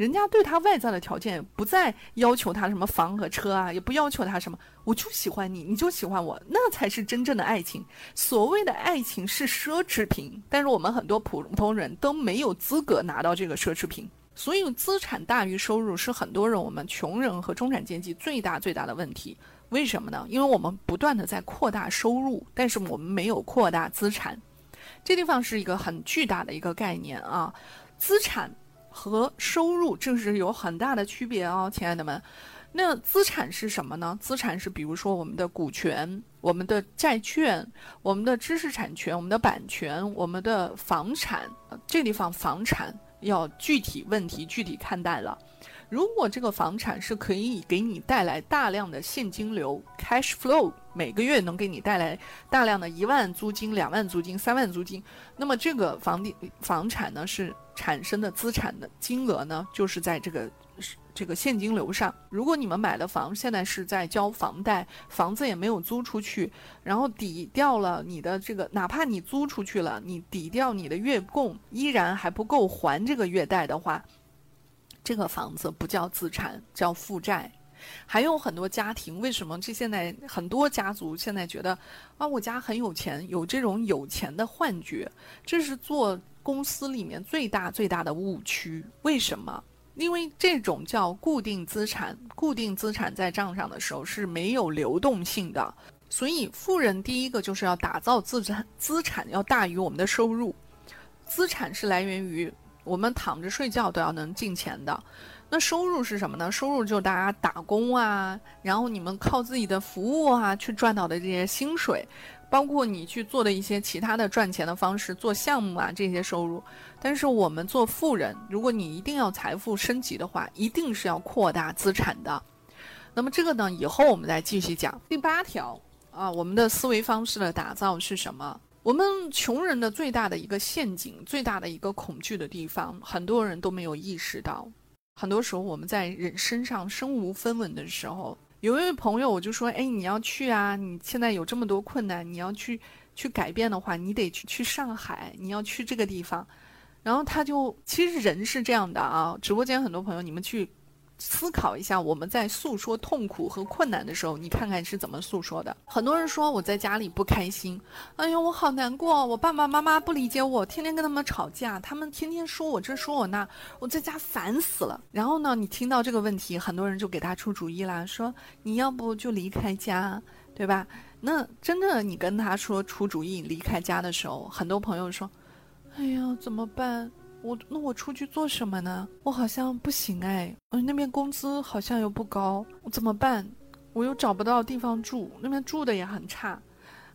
人家对他外在的条件不再要求他什么房和车啊，也不要求他什么，我就喜欢你，你就喜欢我，那才是真正的爱情。所谓的爱情是奢侈品，但是我们很多普通人都没有资格拿到这个奢侈品。所以，资产大于收入是很多人我们穷人和中产阶级最大最大的问题。为什么呢？因为我们不断的在扩大收入，但是我们没有扩大资产。这地方是一个很巨大的一个概念啊，资产。和收入这是有很大的区别哦，亲爱的们。那资产是什么呢？资产是比如说我们的股权、我们的债券、我们的知识产权、我们的版权、我们的房产。这地方房产要具体问题具体看待了。如果这个房产是可以给你带来大量的现金流 （cash flow），每个月能给你带来大量的一万租金、两万租金、三万租金，那么这个房地房产呢是产生的资产的金额呢，就是在这个这个现金流上。如果你们买的房现在是在交房贷，房子也没有租出去，然后抵掉了你的这个，哪怕你租出去了，你抵掉你的月供，依然还不够还这个月贷的话。这个房子不叫资产，叫负债。还有很多家庭，为什么这现在很多家族现在觉得啊，我家很有钱，有这种有钱的幻觉？这是做公司里面最大最大的误区。为什么？因为这种叫固定资产，固定资产在账上的时候是没有流动性的。所以，富人第一个就是要打造资产，资产要大于我们的收入。资产是来源于。我们躺着睡觉都要能进钱的，那收入是什么呢？收入就是大家打工啊，然后你们靠自己的服务啊去赚到的这些薪水，包括你去做的一些其他的赚钱的方式，做项目啊这些收入。但是我们做富人，如果你一定要财富升级的话，一定是要扩大资产的。那么这个呢，以后我们再继续讲。第八条啊，我们的思维方式的打造是什么？我们穷人的最大的一个陷阱，最大的一个恐惧的地方，很多人都没有意识到。很多时候我们在人身上身无分文的时候，有一位朋友我就说：“哎，你要去啊！你现在有这么多困难，你要去去改变的话，你得去去上海，你要去这个地方。”然后他就其实人是这样的啊，直播间很多朋友，你们去。思考一下，我们在诉说痛苦和困难的时候，你看看是怎么诉说的。很多人说我在家里不开心，哎呦，我好难过，我爸爸妈妈不理解我，天天跟他们吵架，他们天天说我这说我那，我在家烦死了。然后呢，你听到这个问题，很多人就给他出主意啦，说你要不就离开家，对吧？那真的，你跟他说出主意离开家的时候，很多朋友说，哎呀，怎么办？我那我出去做什么呢？我好像不行哎，嗯，那边工资好像又不高，我怎么办？我又找不到地方住，那边住的也很差，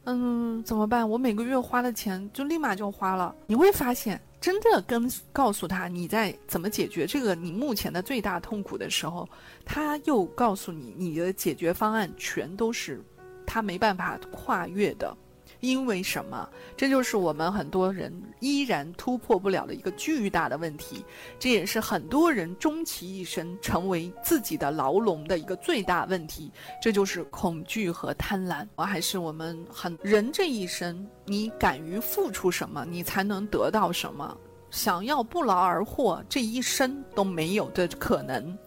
嗯，怎么办？我每个月花的钱就立马就花了。你会发现，真的跟告诉他你在怎么解决这个你目前的最大痛苦的时候，他又告诉你你的解决方案全都是他没办法跨越的。因为什么？这就是我们很多人依然突破不了的一个巨大的问题，这也是很多人终其一生成为自己的牢笼的一个最大问题。这就是恐惧和贪婪。我还是我们很人这一生，你敢于付出什么，你才能得到什么。想要不劳而获，这一生都没有的可能。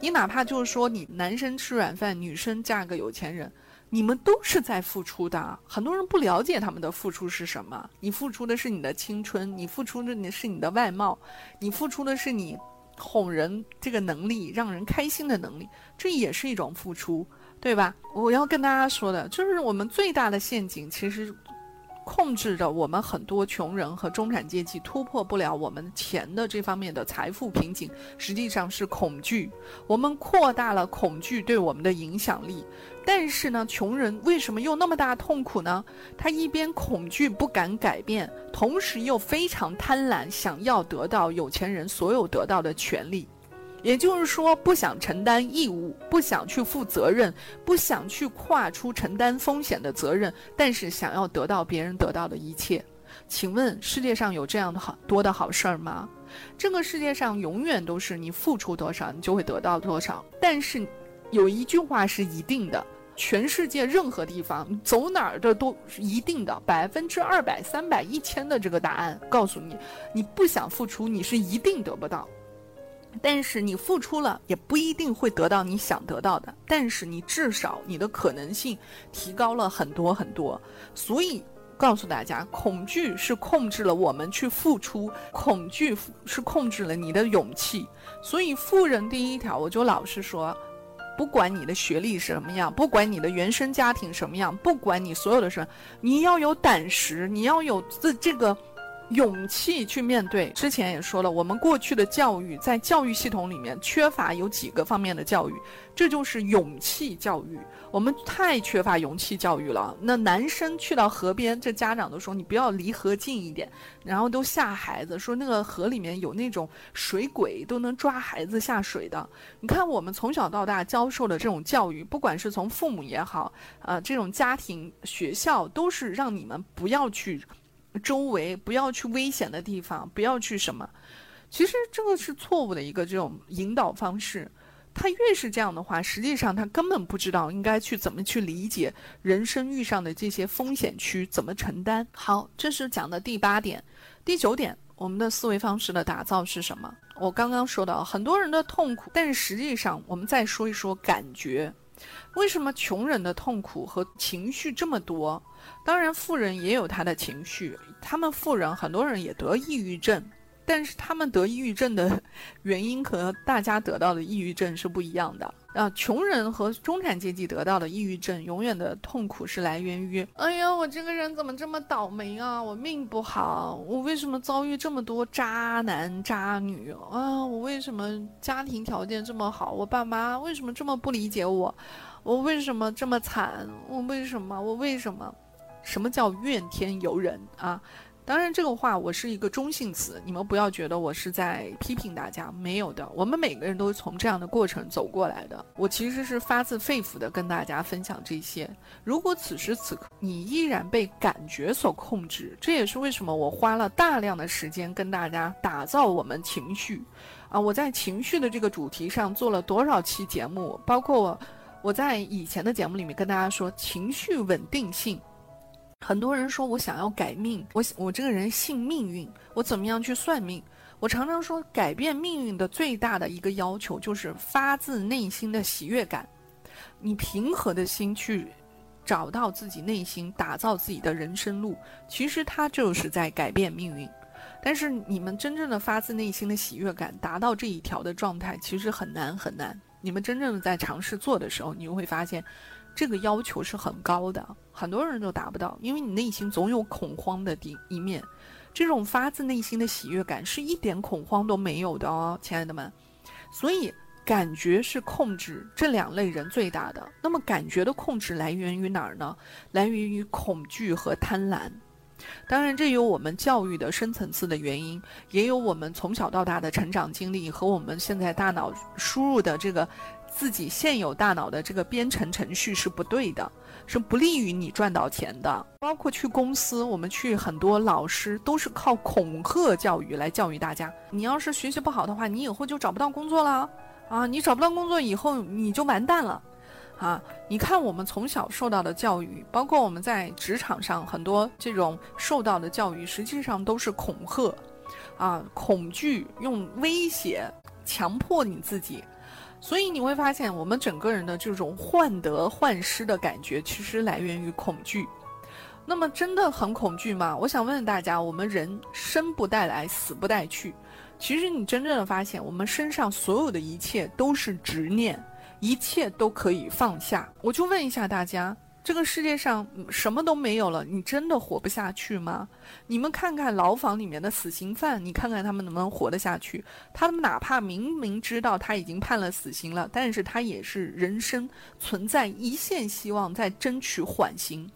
你哪怕就是说，你男生吃软饭，女生嫁个有钱人。你们都是在付出的，很多人不了解他们的付出是什么。你付出的是你的青春，你付出的是你的外貌，你付出的是你哄人这个能力，让人开心的能力，这也是一种付出，对吧？我要跟大家说的就是，我们最大的陷阱其实。控制着我们很多穷人和中产阶级突破不了我们钱的这方面的财富瓶颈，实际上是恐惧。我们扩大了恐惧对我们的影响力，但是呢，穷人为什么又那么大痛苦呢？他一边恐惧不敢改变，同时又非常贪婪，想要得到有钱人所有得到的权利。也就是说，不想承担义务，不想去负责任，不想去跨出承担风险的责任，但是想要得到别人得到的一切。请问世界上有这样的好多的好事儿吗？这个世界上永远都是你付出多少，你就会得到多少。但是有一句话是一定的：全世界任何地方走哪儿的都一定的，百分之二百、三百、一千的这个答案告诉你，你不想付出，你是一定得不到。但是你付出了，也不一定会得到你想得到的。但是你至少你的可能性提高了很多很多。所以告诉大家，恐惧是控制了我们去付出，恐惧是控制了你的勇气。所以富人第一条，我就老是说，不管你的学历是什么样，不管你的原生家庭什么样，不管你所有的事，你要有胆识，你要有自这个。勇气去面对，之前也说了，我们过去的教育在教育系统里面缺乏有几个方面的教育，这就是勇气教育。我们太缺乏勇气教育了。那男生去到河边，这家长都说你不要离河近一点，然后都吓孩子，说那个河里面有那种水鬼，都能抓孩子下水的。你看我们从小到大教授的这种教育，不管是从父母也好，呃，这种家庭、学校，都是让你们不要去。周围不要去危险的地方，不要去什么。其实这个是错误的一个这种引导方式。他越是这样的话，实际上他根本不知道应该去怎么去理解人生遇上的这些风险区怎么承担。好，这是讲的第八点，第九点，我们的思维方式的打造是什么？我刚刚说到很多人的痛苦，但是实际上我们再说一说感觉。为什么穷人的痛苦和情绪这么多？当然，富人也有他的情绪。他们富人很多人也得抑郁症，但是他们得抑郁症的 [LAUGHS] 原因和大家得到的抑郁症是不一样的。啊，穷人和中产阶级得到的抑郁症，永远的痛苦是来源于：哎呀，我这个人怎么这么倒霉啊？我命不好，我为什么遭遇这么多渣男渣女啊？我为什么家庭条件这么好？我爸妈为什么这么不理解我？我为什么这么惨？我为什么？我为什么？什么叫怨天尤人啊？当然，这个话我是一个中性词，你们不要觉得我是在批评大家，没有的。我们每个人都是从这样的过程走过来的。我其实是发自肺腑的跟大家分享这些。如果此时此刻你依然被感觉所控制，这也是为什么我花了大量的时间跟大家打造我们情绪。啊，我在情绪的这个主题上做了多少期节目，包括我我在以前的节目里面跟大家说情绪稳定性。很多人说我想要改命，我我这个人信命运，我怎么样去算命？我常常说，改变命运的最大的一个要求就是发自内心的喜悦感。你平和的心去找到自己内心，打造自己的人生路，其实它就是在改变命运。但是你们真正的发自内心的喜悦感，达到这一条的状态，其实很难很难。你们真正的在尝试做的时候，你就会发现。这个要求是很高的，很多人都达不到，因为你内心总有恐慌的一一面，这种发自内心的喜悦感是一点恐慌都没有的哦，亲爱的们。所以感觉是控制这两类人最大的。那么感觉的控制来源于哪儿呢？来源于恐惧和贪婪。当然，这有我们教育的深层次的原因，也有我们从小到大的成长经历和我们现在大脑输入的这个。自己现有大脑的这个编程程序是不对的，是不利于你赚到钱的。包括去公司，我们去很多老师都是靠恐吓教育来教育大家。你要是学习不好的话，你以后就找不到工作了啊！你找不到工作以后，你就完蛋了啊！你看我们从小受到的教育，包括我们在职场上很多这种受到的教育，实际上都是恐吓啊，恐惧，用威胁强迫你自己。所以你会发现，我们整个人的这种患得患失的感觉，其实来源于恐惧。那么，真的很恐惧吗？我想问问大家：我们人生不带来，死不带去。其实，你真正的发现，我们身上所有的一切都是执念，一切都可以放下。我就问一下大家。这个世界上什么都没有了，你真的活不下去吗？你们看看牢房里面的死刑犯，你看看他们能不能活得下去？他们哪怕明明知道他已经判了死刑了，但是他也是人生存在一线希望，在争取缓刑，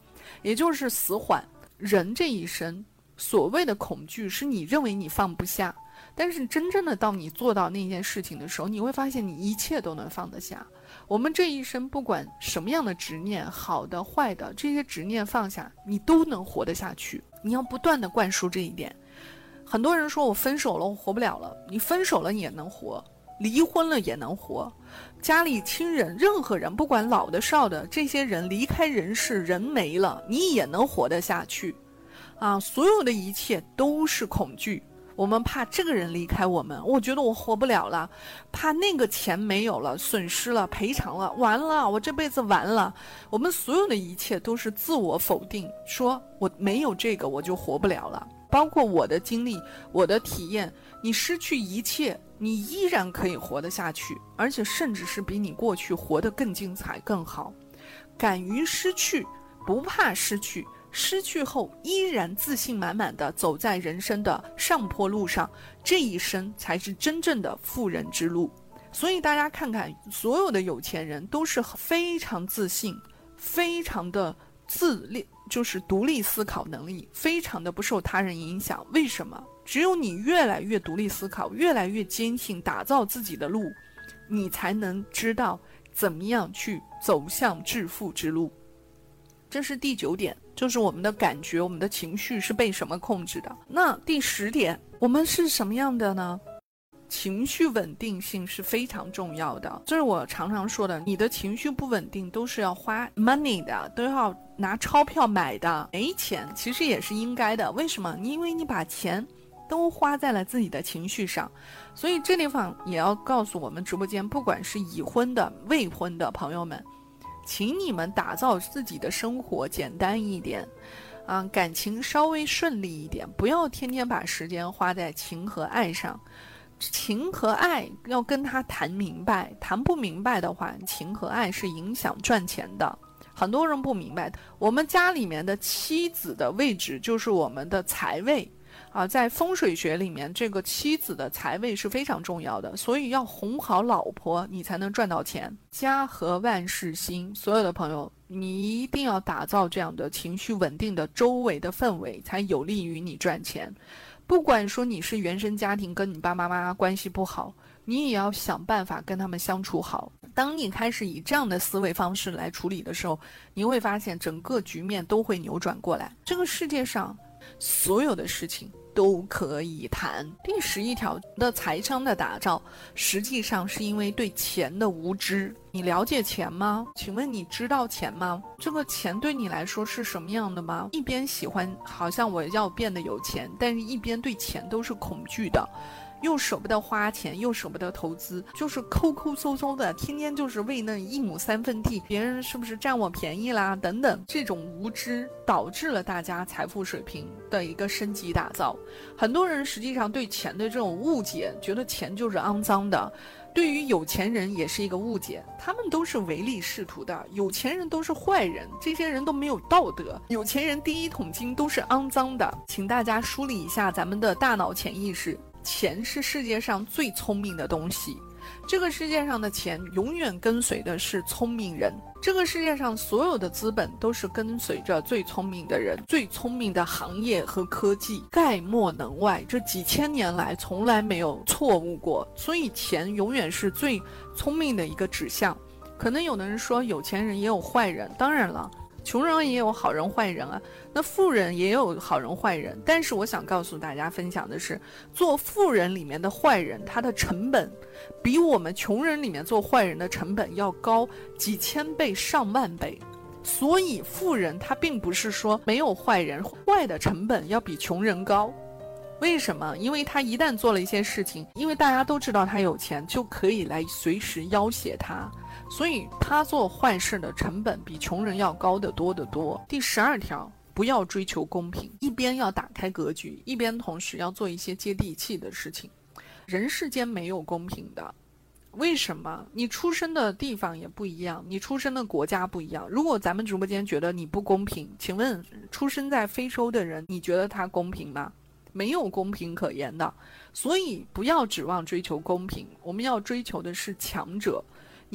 也就是死缓。人这一生，所谓的恐惧是你认为你放不下，但是真正的到你做到那件事情的时候，你会发现你一切都能放得下。我们这一生不管什么样的执念，好的坏的，这些执念放下，你都能活得下去。你要不断的灌输这一点。很多人说我分手了，我活不了了。你分手了你也能活，离婚了也能活。家里亲人，任何人，不管老的少的，这些人离开人世，人没了，你也能活得下去。啊，所有的一切都是恐惧。我们怕这个人离开我们，我觉得我活不了了；怕那个钱没有了，损失了，赔偿了，完了，我这辈子完了。我们所有的一切都是自我否定，说我没有这个我就活不了了。包括我的经历，我的体验，你失去一切，你依然可以活得下去，而且甚至是比你过去活得更精彩、更好。敢于失去，不怕失去。失去后依然自信满满的走在人生的上坡路上，这一生才是真正的富人之路。所以大家看看，所有的有钱人都是非常自信，非常的自立，就是独立思考能力，非常的不受他人影响。为什么？只有你越来越独立思考，越来越坚信，打造自己的路，你才能知道怎么样去走向致富之路。这是第九点。就是我们的感觉，我们的情绪是被什么控制的？那第十点，我们是什么样的呢？情绪稳定性是非常重要的。这是我常常说的，你的情绪不稳定，都是要花 money 的，都要拿钞票买的。没钱其实也是应该的。为什么？因为你把钱都花在了自己的情绪上。所以这地方也要告诉我们直播间，不管是已婚的、未婚的朋友们。请你们打造自己的生活简单一点，啊，感情稍微顺利一点，不要天天把时间花在情和爱上。情和爱要跟他谈明白，谈不明白的话，情和爱是影响赚钱的。很多人不明白，我们家里面的妻子的位置就是我们的财位。啊，在风水学里面，这个妻子的财位是非常重要的，所以要哄好老婆，你才能赚到钱。家和万事兴，所有的朋友，你一定要打造这样的情绪稳定的周围的氛围，才有利于你赚钱。不管说你是原生家庭跟你爸爸妈妈关系不好，你也要想办法跟他们相处好。当你开始以这样的思维方式来处理的时候，你会发现整个局面都会扭转过来。这个世界上所有的事情。都可以谈。第十一条的财商的打造，实际上是因为对钱的无知。你了解钱吗？请问你知道钱吗？这个钱对你来说是什么样的吗？一边喜欢，好像我要变得有钱，但是一边对钱都是恐惧的。又舍不得花钱，又舍不得投资，就是抠抠搜搜的，天天就是为那一亩三分地，别人是不是占我便宜啦？等等，这种无知导致了大家财富水平的一个升级打造。很多人实际上对钱的这种误解，觉得钱就是肮脏的；对于有钱人也是一个误解，他们都是唯利是图的，有钱人都是坏人，这些人都没有道德，有钱人第一桶金都是肮脏的。请大家梳理一下咱们的大脑潜意识。钱是世界上最聪明的东西，这个世界上的钱永远跟随的是聪明人。这个世界上所有的资本都是跟随着最聪明的人、最聪明的行业和科技，概莫能外。这几千年来从来没有错误过，所以钱永远是最聪明的一个指向。可能有的人说有钱人也有坏人，当然了。穷人也有好人坏人啊，那富人也有好人坏人。但是我想告诉大家分享的是，做富人里面的坏人，他的成本比我们穷人里面做坏人的成本要高几千倍、上万倍。所以富人他并不是说没有坏人，坏的成本要比穷人高。为什么？因为他一旦做了一些事情，因为大家都知道他有钱，就可以来随时要挟他。所以他做坏事的成本比穷人要高得多得多。第十二条，不要追求公平，一边要打开格局，一边同时要做一些接地气的事情。人世间没有公平的，为什么？你出生的地方也不一样，你出生的国家不一样。如果咱们直播间觉得你不公平，请问出生在非洲的人，你觉得他公平吗？没有公平可言的。所以不要指望追求公平，我们要追求的是强者。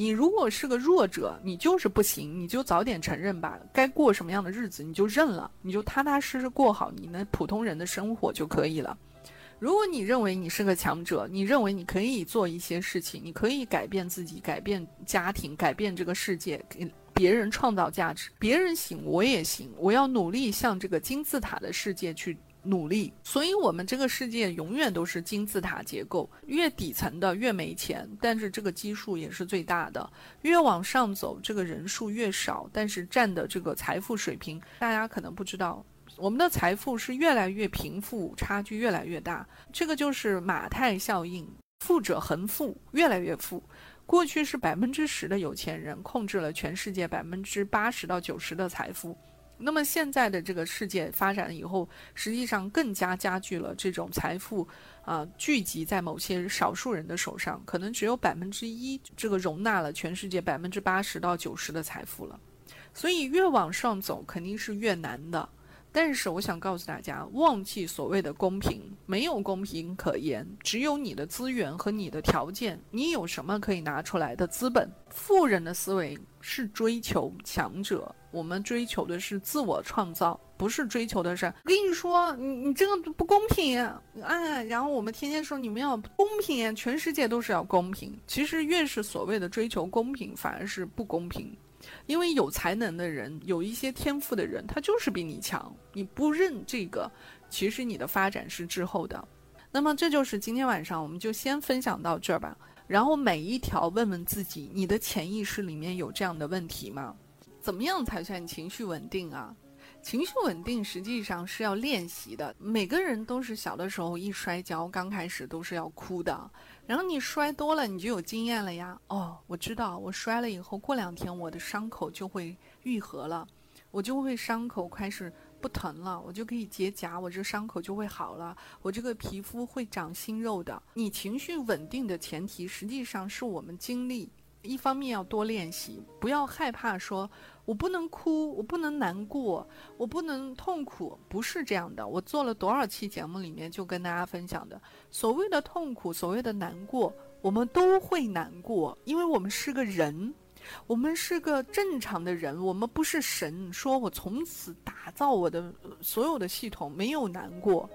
你如果是个弱者，你就是不行，你就早点承认吧。该过什么样的日子，你就认了，你就踏踏实实过好你那普通人的生活就可以了。如果你认为你是个强者，你认为你可以做一些事情，你可以改变自己，改变家庭，改变这个世界，给别人创造价值。别人行，我也行。我要努力向这个金字塔的世界去。努力，所以我们这个世界永远都是金字塔结构，越底层的越没钱，但是这个基数也是最大的；越往上走，这个人数越少，但是占的这个财富水平，大家可能不知道，我们的财富是越来越贫富差距越来越大，这个就是马太效应，富者恒富，越来越富。过去是百分之十的有钱人控制了全世界百分之八十到九十的财富。那么现在的这个世界发展以后，实际上更加加剧了这种财富，啊，聚集在某些少数人的手上，可能只有百分之一，这个容纳了全世界百分之八十到九十的财富了。所以越往上走，肯定是越难的。但是我想告诉大家，忘记所谓的公平，没有公平可言，只有你的资源和你的条件，你有什么可以拿出来的资本？富人的思维是追求强者，我们追求的是自我创造，不是追求的是。我跟你说，你你这个不公平，哎，然后我们天天说你们要公平，全世界都是要公平。其实越是所谓的追求公平，反而是不公平。因为有才能的人，有一些天赋的人，他就是比你强。你不认这个，其实你的发展是滞后的。那么这就是今天晚上，我们就先分享到这儿吧。然后每一条问问自己，你的潜意识里面有这样的问题吗？怎么样才算情绪稳定啊？情绪稳定实际上是要练习的。每个人都是小的时候一摔跤，刚开始都是要哭的。然后你摔多了，你就有经验了呀。哦，我知道，我摔了以后，过两天我的伤口就会愈合了，我就会伤口开始不疼了，我就可以结痂，我这伤口就会好了，我这个皮肤会长新肉的。你情绪稳定的前提，实际上是我们经历一方面要多练习，不要害怕说“我不能哭，我不能难过，我不能痛苦”，不是这样的。我做了多少期节目里面就跟大家分享的，所谓的痛苦，所谓的难过，我们都会难过，因为我们是个人，我们是个正常的人，我们不是神。说我从此打造我的所有的系统没有难过，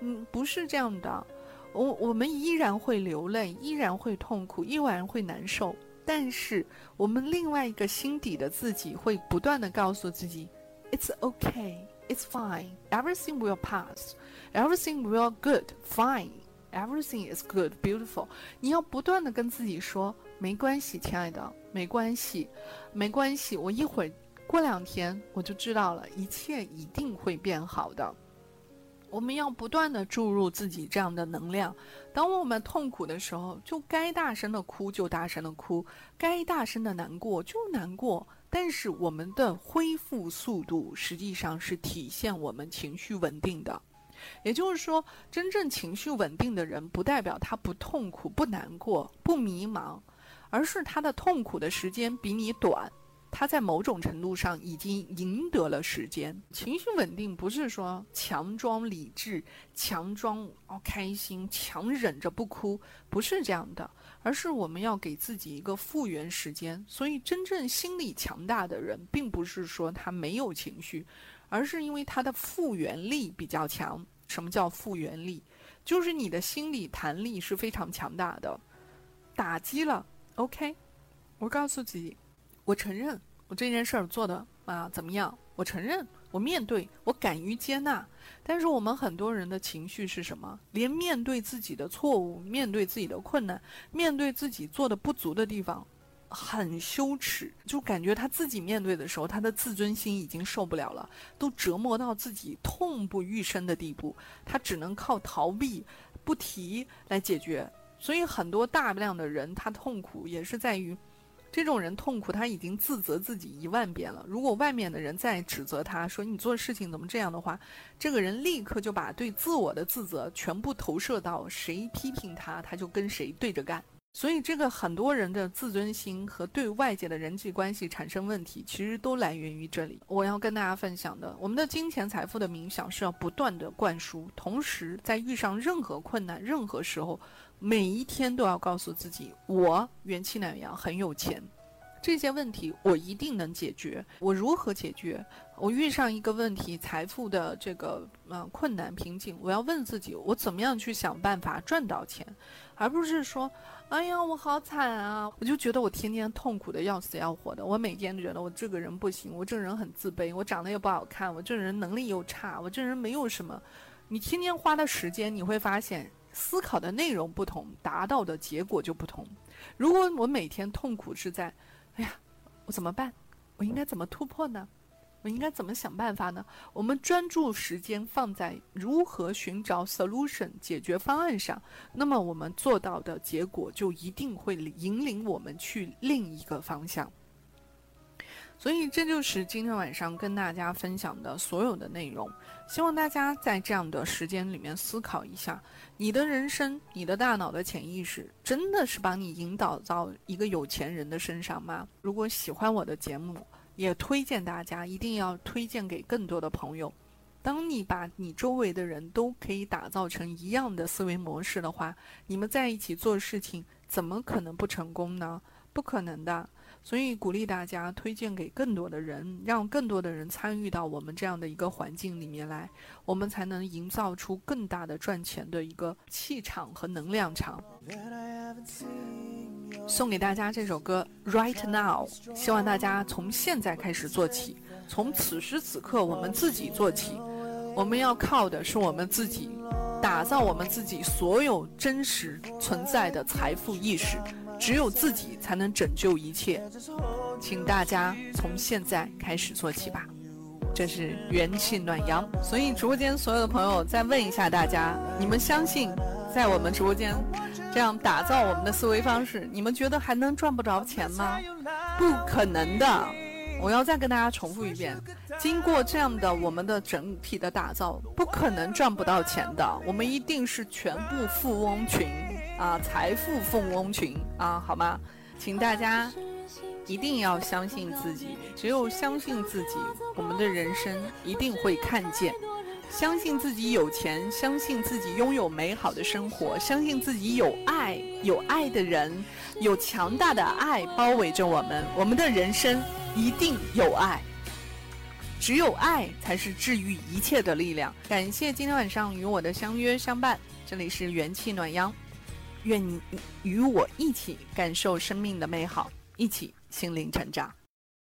嗯，不是这样的。我我们依然会流泪，依然会痛苦，依然会难受。但是我们另外一个心底的自己会不断的告诉自己，It's okay, it's fine, everything will pass, everything will good, fine, everything is good, beautiful。你要不断的跟自己说，没关系，亲爱的，没关系，没关系。我一会儿过两天我就知道了，一切一定会变好的。我们要不断的注入自己这样的能量。当我们痛苦的时候，就该大声的哭就大声的哭，该大声的难过就难过。但是我们的恢复速度实际上是体现我们情绪稳定的。也就是说，真正情绪稳定的人，不代表他不痛苦、不难过、不迷茫，而是他的痛苦的时间比你短。他在某种程度上已经赢得了时间。情绪稳定不是说强装理智、强装哦开心、强忍着不哭，不是这样的，而是我们要给自己一个复原时间。所以，真正心理强大的人，并不是说他没有情绪，而是因为他的复原力比较强。什么叫复原力？就是你的心理弹力是非常强大的。打击了，OK，我告诉自己。我承认我这件事儿做的啊怎么样？我承认，我面对，我敢于接纳。但是我们很多人的情绪是什么？连面对自己的错误，面对自己的困难，面对自己做的不足的地方，很羞耻，就感觉他自己面对的时候，他的自尊心已经受不了了，都折磨到自己痛不欲生的地步，他只能靠逃避、不提来解决。所以很多大量的人，他痛苦也是在于。这种人痛苦，他已经自责自己一万遍了。如果外面的人再指责他说你做事情怎么这样的话，这个人立刻就把对自我的自责全部投射到谁批评他，他就跟谁对着干。所以，这个很多人的自尊心和对外界的人际关系产生问题，其实都来源于这里。我要跟大家分享的，我们的金钱财富的冥想是要不断的灌输，同时在遇上任何困难、任何时候。每一天都要告诉自己，我元气奶羊很有钱，这些问题我一定能解决。我如何解决？我遇上一个问题，财富的这个呃困难瓶颈，我要问自己，我怎么样去想办法赚到钱，而不是说，哎呀，我好惨啊！我就觉得我天天痛苦的要死要活的，我每天觉得我这个人不行，我这个人很自卑，我长得也不好看，我这人能力又差，我这人没有什么。你天天花的时间，你会发现。思考的内容不同，达到的结果就不同。如果我每天痛苦是在，哎呀，我怎么办？我应该怎么突破呢？我应该怎么想办法呢？我们专注时间放在如何寻找 solution 解决方案上，那么我们做到的结果就一定会引领我们去另一个方向。所以这就是今天晚上跟大家分享的所有的内容。希望大家在这样的时间里面思考一下：你的人生、你的大脑的潜意识，真的是把你引导到一个有钱人的身上吗？如果喜欢我的节目，也推荐大家一定要推荐给更多的朋友。当你把你周围的人都可以打造成一样的思维模式的话，你们在一起做事情，怎么可能不成功呢？不可能的。所以鼓励大家推荐给更多的人，让更多的人参与到我们这样的一个环境里面来，我们才能营造出更大的赚钱的一个气场和能量场。送给大家这首歌《Right Now》，希望大家从现在开始做起，从此时此刻我们自己做起。我们要靠的是我们自己，打造我们自己所有真实存在的财富意识。只有自己才能拯救一切，请大家从现在开始做起吧。这是元气暖阳，所以直播间所有的朋友再问一下大家：你们相信在我们直播间这样打造我们的思维方式，你们觉得还能赚不着钱吗？不可能的！我要再跟大家重复一遍：经过这样的我们的整体的打造，不可能赚不到钱的。我们一定是全部富翁群。啊，财富凤翁群啊，好吗？请大家一定要相信自己，只有相信自己，我们的人生一定会看见。相信自己有钱，相信自己拥有美好的生活，相信自己有爱，有爱的人，有强大的爱包围着我们，我们的人生一定有爱。只有爱才是治愈一切的力量。感谢今天晚上与我的相约相伴，这里是元气暖阳，愿你与我一起感受生命的美好，一起心灵成长。